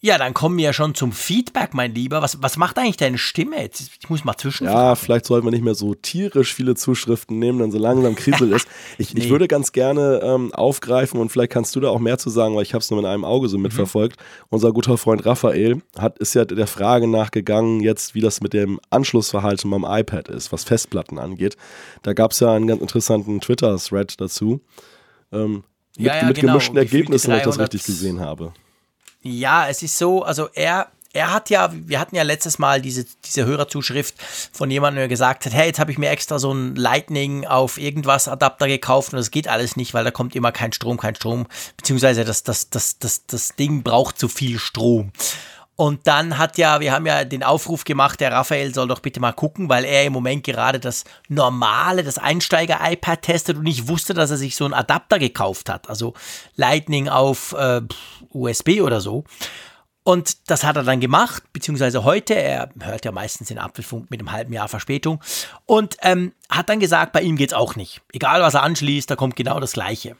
Ja, dann kommen wir ja schon zum Feedback, mein Lieber. Was, was macht eigentlich deine Stimme jetzt? Ich muss mal zwischen. Ja, vielleicht sollten wir nicht mehr so tierisch viele Zuschriften nehmen, dann so langsam kriselt es. Ich, nee. ich würde ganz gerne ähm, aufgreifen und vielleicht kannst du da auch mehr zu sagen, weil ich habe es nur mit einem Auge so mitverfolgt. Mhm. Unser guter Freund Raphael hat, ist ja der Frage nachgegangen, jetzt wie das mit dem Anschlussverhalten beim iPad ist, was Festplatten angeht. Da gab es ja einen ganz interessanten Twitter-Thread dazu. Ähm, mit, ja, ja, mit genau. gemischten Ergebnissen, wenn ich das richtig gesehen habe. Ja, es ist so, also er, er hat ja, wir hatten ja letztes Mal diese, diese Hörerzuschrift von jemandem, der gesagt hat, hey, jetzt habe ich mir extra so ein Lightning auf irgendwas Adapter gekauft und das geht alles nicht, weil da kommt immer kein Strom, kein Strom, beziehungsweise das, das, das, das, das Ding braucht zu viel Strom. Und dann hat ja, wir haben ja den Aufruf gemacht, der Raphael soll doch bitte mal gucken, weil er im Moment gerade das normale, das Einsteiger-iPad testet und ich wusste, dass er sich so einen Adapter gekauft hat. Also Lightning auf äh, USB oder so. Und das hat er dann gemacht, beziehungsweise heute, er hört ja meistens den Apfelfunk mit einem halben Jahr Verspätung, und ähm, hat dann gesagt, bei ihm geht es auch nicht. Egal was er anschließt, da kommt genau das Gleiche.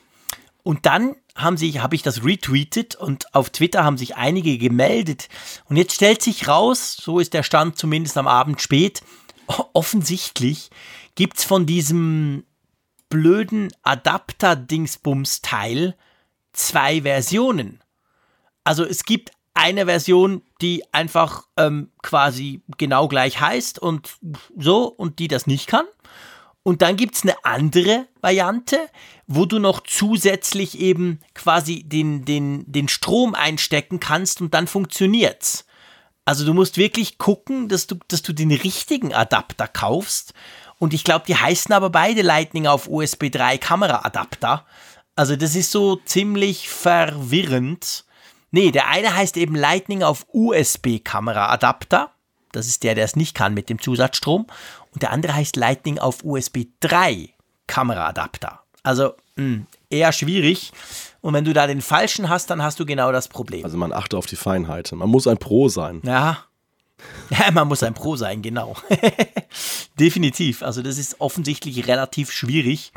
Und dann haben sich, habe ich das retweetet und auf Twitter haben sich einige gemeldet. Und jetzt stellt sich raus, so ist der Stand zumindest am Abend spät, offensichtlich gibt es von diesem blöden Adapter-Dingsbums-Teil zwei Versionen. Also es gibt eine Version, die einfach ähm, quasi genau gleich heißt und so und die das nicht kann. Und dann gibt es eine andere Variante, wo du noch zusätzlich eben quasi den, den, den Strom einstecken kannst und dann funktioniert's. Also du musst wirklich gucken, dass du, dass du den richtigen Adapter kaufst. Und ich glaube, die heißen aber beide Lightning auf USB 3 Kameraadapter. Also das ist so ziemlich verwirrend. Nee, der eine heißt eben Lightning auf USB Kameraadapter. Das ist der, der es nicht kann mit dem Zusatzstrom. Und der andere heißt Lightning auf USB 3 Kameraadapter. Also mh, hm, eher schwierig. Und wenn du da den falschen hast, dann hast du genau das Problem. Also man achte auf die Feinheiten. Man muss ein Pro sein. Ja. Ja, man muss ein Pro sein, genau. Definitiv. Also das ist offensichtlich relativ schwierig.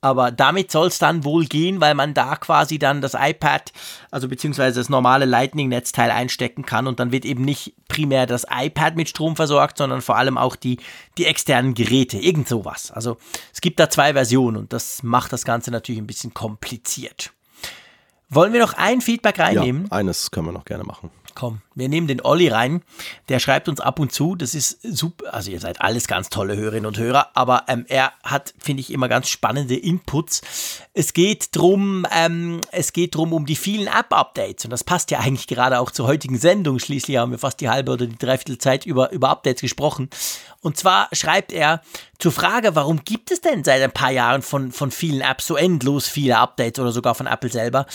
Aber damit soll es dann wohl gehen, weil man da quasi dann das iPad, also beziehungsweise das normale Lightning-Netzteil einstecken kann und dann wird eben nicht primär das iPad mit Strom versorgt, sondern vor allem auch die, die externen Geräte, irgend sowas. Also es gibt da zwei Versionen und das macht das Ganze natürlich ein bisschen kompliziert. Wollen wir noch ein Feedback reinnehmen? Ja, eines können wir noch gerne machen. Komm, wir nehmen den Olli rein. Der schreibt uns ab und zu. Das ist super. Also, ihr seid alles ganz tolle Hörerinnen und Hörer, aber ähm, er hat, finde ich, immer ganz spannende Inputs. Es geht drum, ähm, es geht drum um die vielen App-Updates. Und das passt ja eigentlich gerade auch zur heutigen Sendung. Schließlich haben wir fast die halbe oder die dreiviertel Zeit über, über Updates gesprochen. Und zwar schreibt er zur Frage, warum gibt es denn seit ein paar Jahren von, von vielen Apps so endlos viele Updates oder sogar von Apple selber?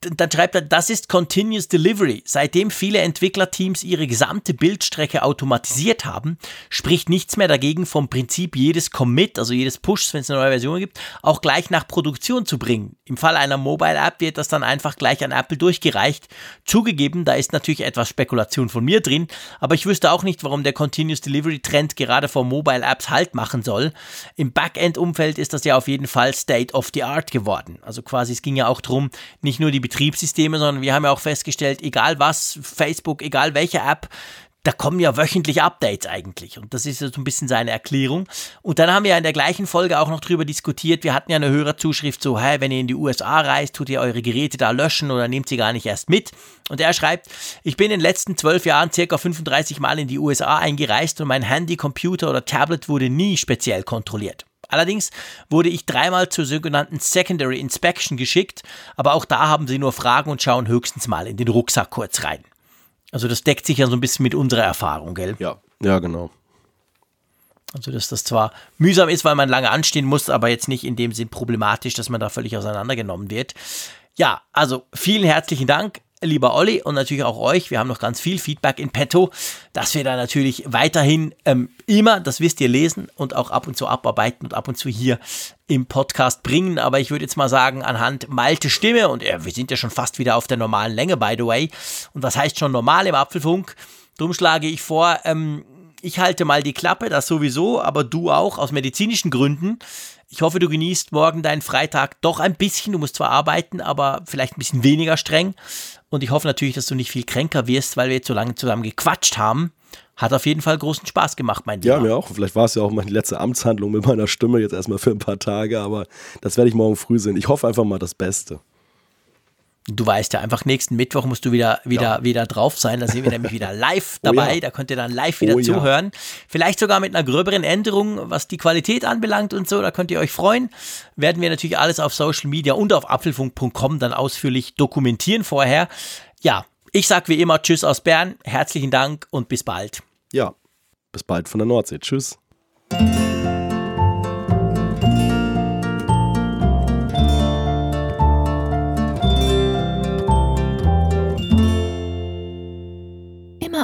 Dann schreibt er, das ist Continuous Delivery. Seitdem viele Entwicklerteams ihre gesamte Bildstrecke automatisiert haben, spricht nichts mehr dagegen, vom Prinzip jedes Commit, also jedes Push, wenn es eine neue Version gibt, auch gleich nach Produktion zu bringen. Im Fall einer Mobile App wird das dann einfach gleich an Apple durchgereicht. Zugegeben, da ist natürlich etwas Spekulation von mir drin, aber ich wüsste auch nicht, warum der Continuous Delivery Trend gerade vor Mobile Apps Halt machen soll. Im Backend-Umfeld ist das ja auf jeden Fall State of the Art geworden. Also quasi, es ging ja auch darum, nicht nur die Betriebssysteme, sondern wir haben ja auch festgestellt, egal was, Facebook, egal welche App, da kommen ja wöchentlich Updates eigentlich. Und das ist so ein bisschen seine Erklärung. Und dann haben wir ja in der gleichen Folge auch noch drüber diskutiert. Wir hatten ja eine Hörerzuschrift so, hey, wenn ihr in die USA reist, tut ihr eure Geräte da löschen oder nehmt sie gar nicht erst mit. Und er schreibt, ich bin in den letzten zwölf Jahren circa 35 Mal in die USA eingereist und mein Handy, Computer oder Tablet wurde nie speziell kontrolliert. Allerdings wurde ich dreimal zur sogenannten Secondary Inspection geschickt, aber auch da haben sie nur Fragen und schauen höchstens mal in den Rucksack kurz rein. Also das deckt sich ja so ein bisschen mit unserer Erfahrung, gell? Ja, ja, genau. Also dass das zwar mühsam ist, weil man lange anstehen muss, aber jetzt nicht in dem Sinn problematisch, dass man da völlig auseinandergenommen wird. Ja, also vielen herzlichen Dank lieber Olli und natürlich auch euch. Wir haben noch ganz viel Feedback in petto, dass wir da natürlich weiterhin ähm, immer, das wisst ihr, lesen und auch ab und zu abarbeiten und ab und zu hier im Podcast bringen. Aber ich würde jetzt mal sagen, anhand Malte Stimme und äh, wir sind ja schon fast wieder auf der normalen Länge, by the way. Und was heißt schon normal im Apfelfunk? Drum schlage ich vor, ähm, ich halte mal die Klappe, das sowieso, aber du auch aus medizinischen Gründen. Ich hoffe, du genießt morgen deinen Freitag doch ein bisschen. Du musst zwar arbeiten, aber vielleicht ein bisschen weniger streng. Und ich hoffe natürlich, dass du nicht viel kränker wirst, weil wir jetzt so lange zusammen gequatscht haben. Hat auf jeden Fall großen Spaß gemacht, mein Lieber. Ja, mir auch. Vielleicht war es ja auch meine letzte Amtshandlung mit meiner Stimme jetzt erstmal für ein paar Tage, aber das werde ich morgen früh sehen. Ich hoffe einfach mal das Beste. Du weißt ja, einfach nächsten Mittwoch musst du wieder, wieder, ja. wieder drauf sein. Da sind wir nämlich wieder live dabei. Oh ja. Da könnt ihr dann live wieder oh zuhören. Ja. Vielleicht sogar mit einer gröberen Änderung, was die Qualität anbelangt und so. Da könnt ihr euch freuen. Werden wir natürlich alles auf Social Media und auf apfelfunk.com dann ausführlich dokumentieren vorher. Ja, ich sag wie immer Tschüss aus Bern. Herzlichen Dank und bis bald. Ja, bis bald von der Nordsee. Tschüss.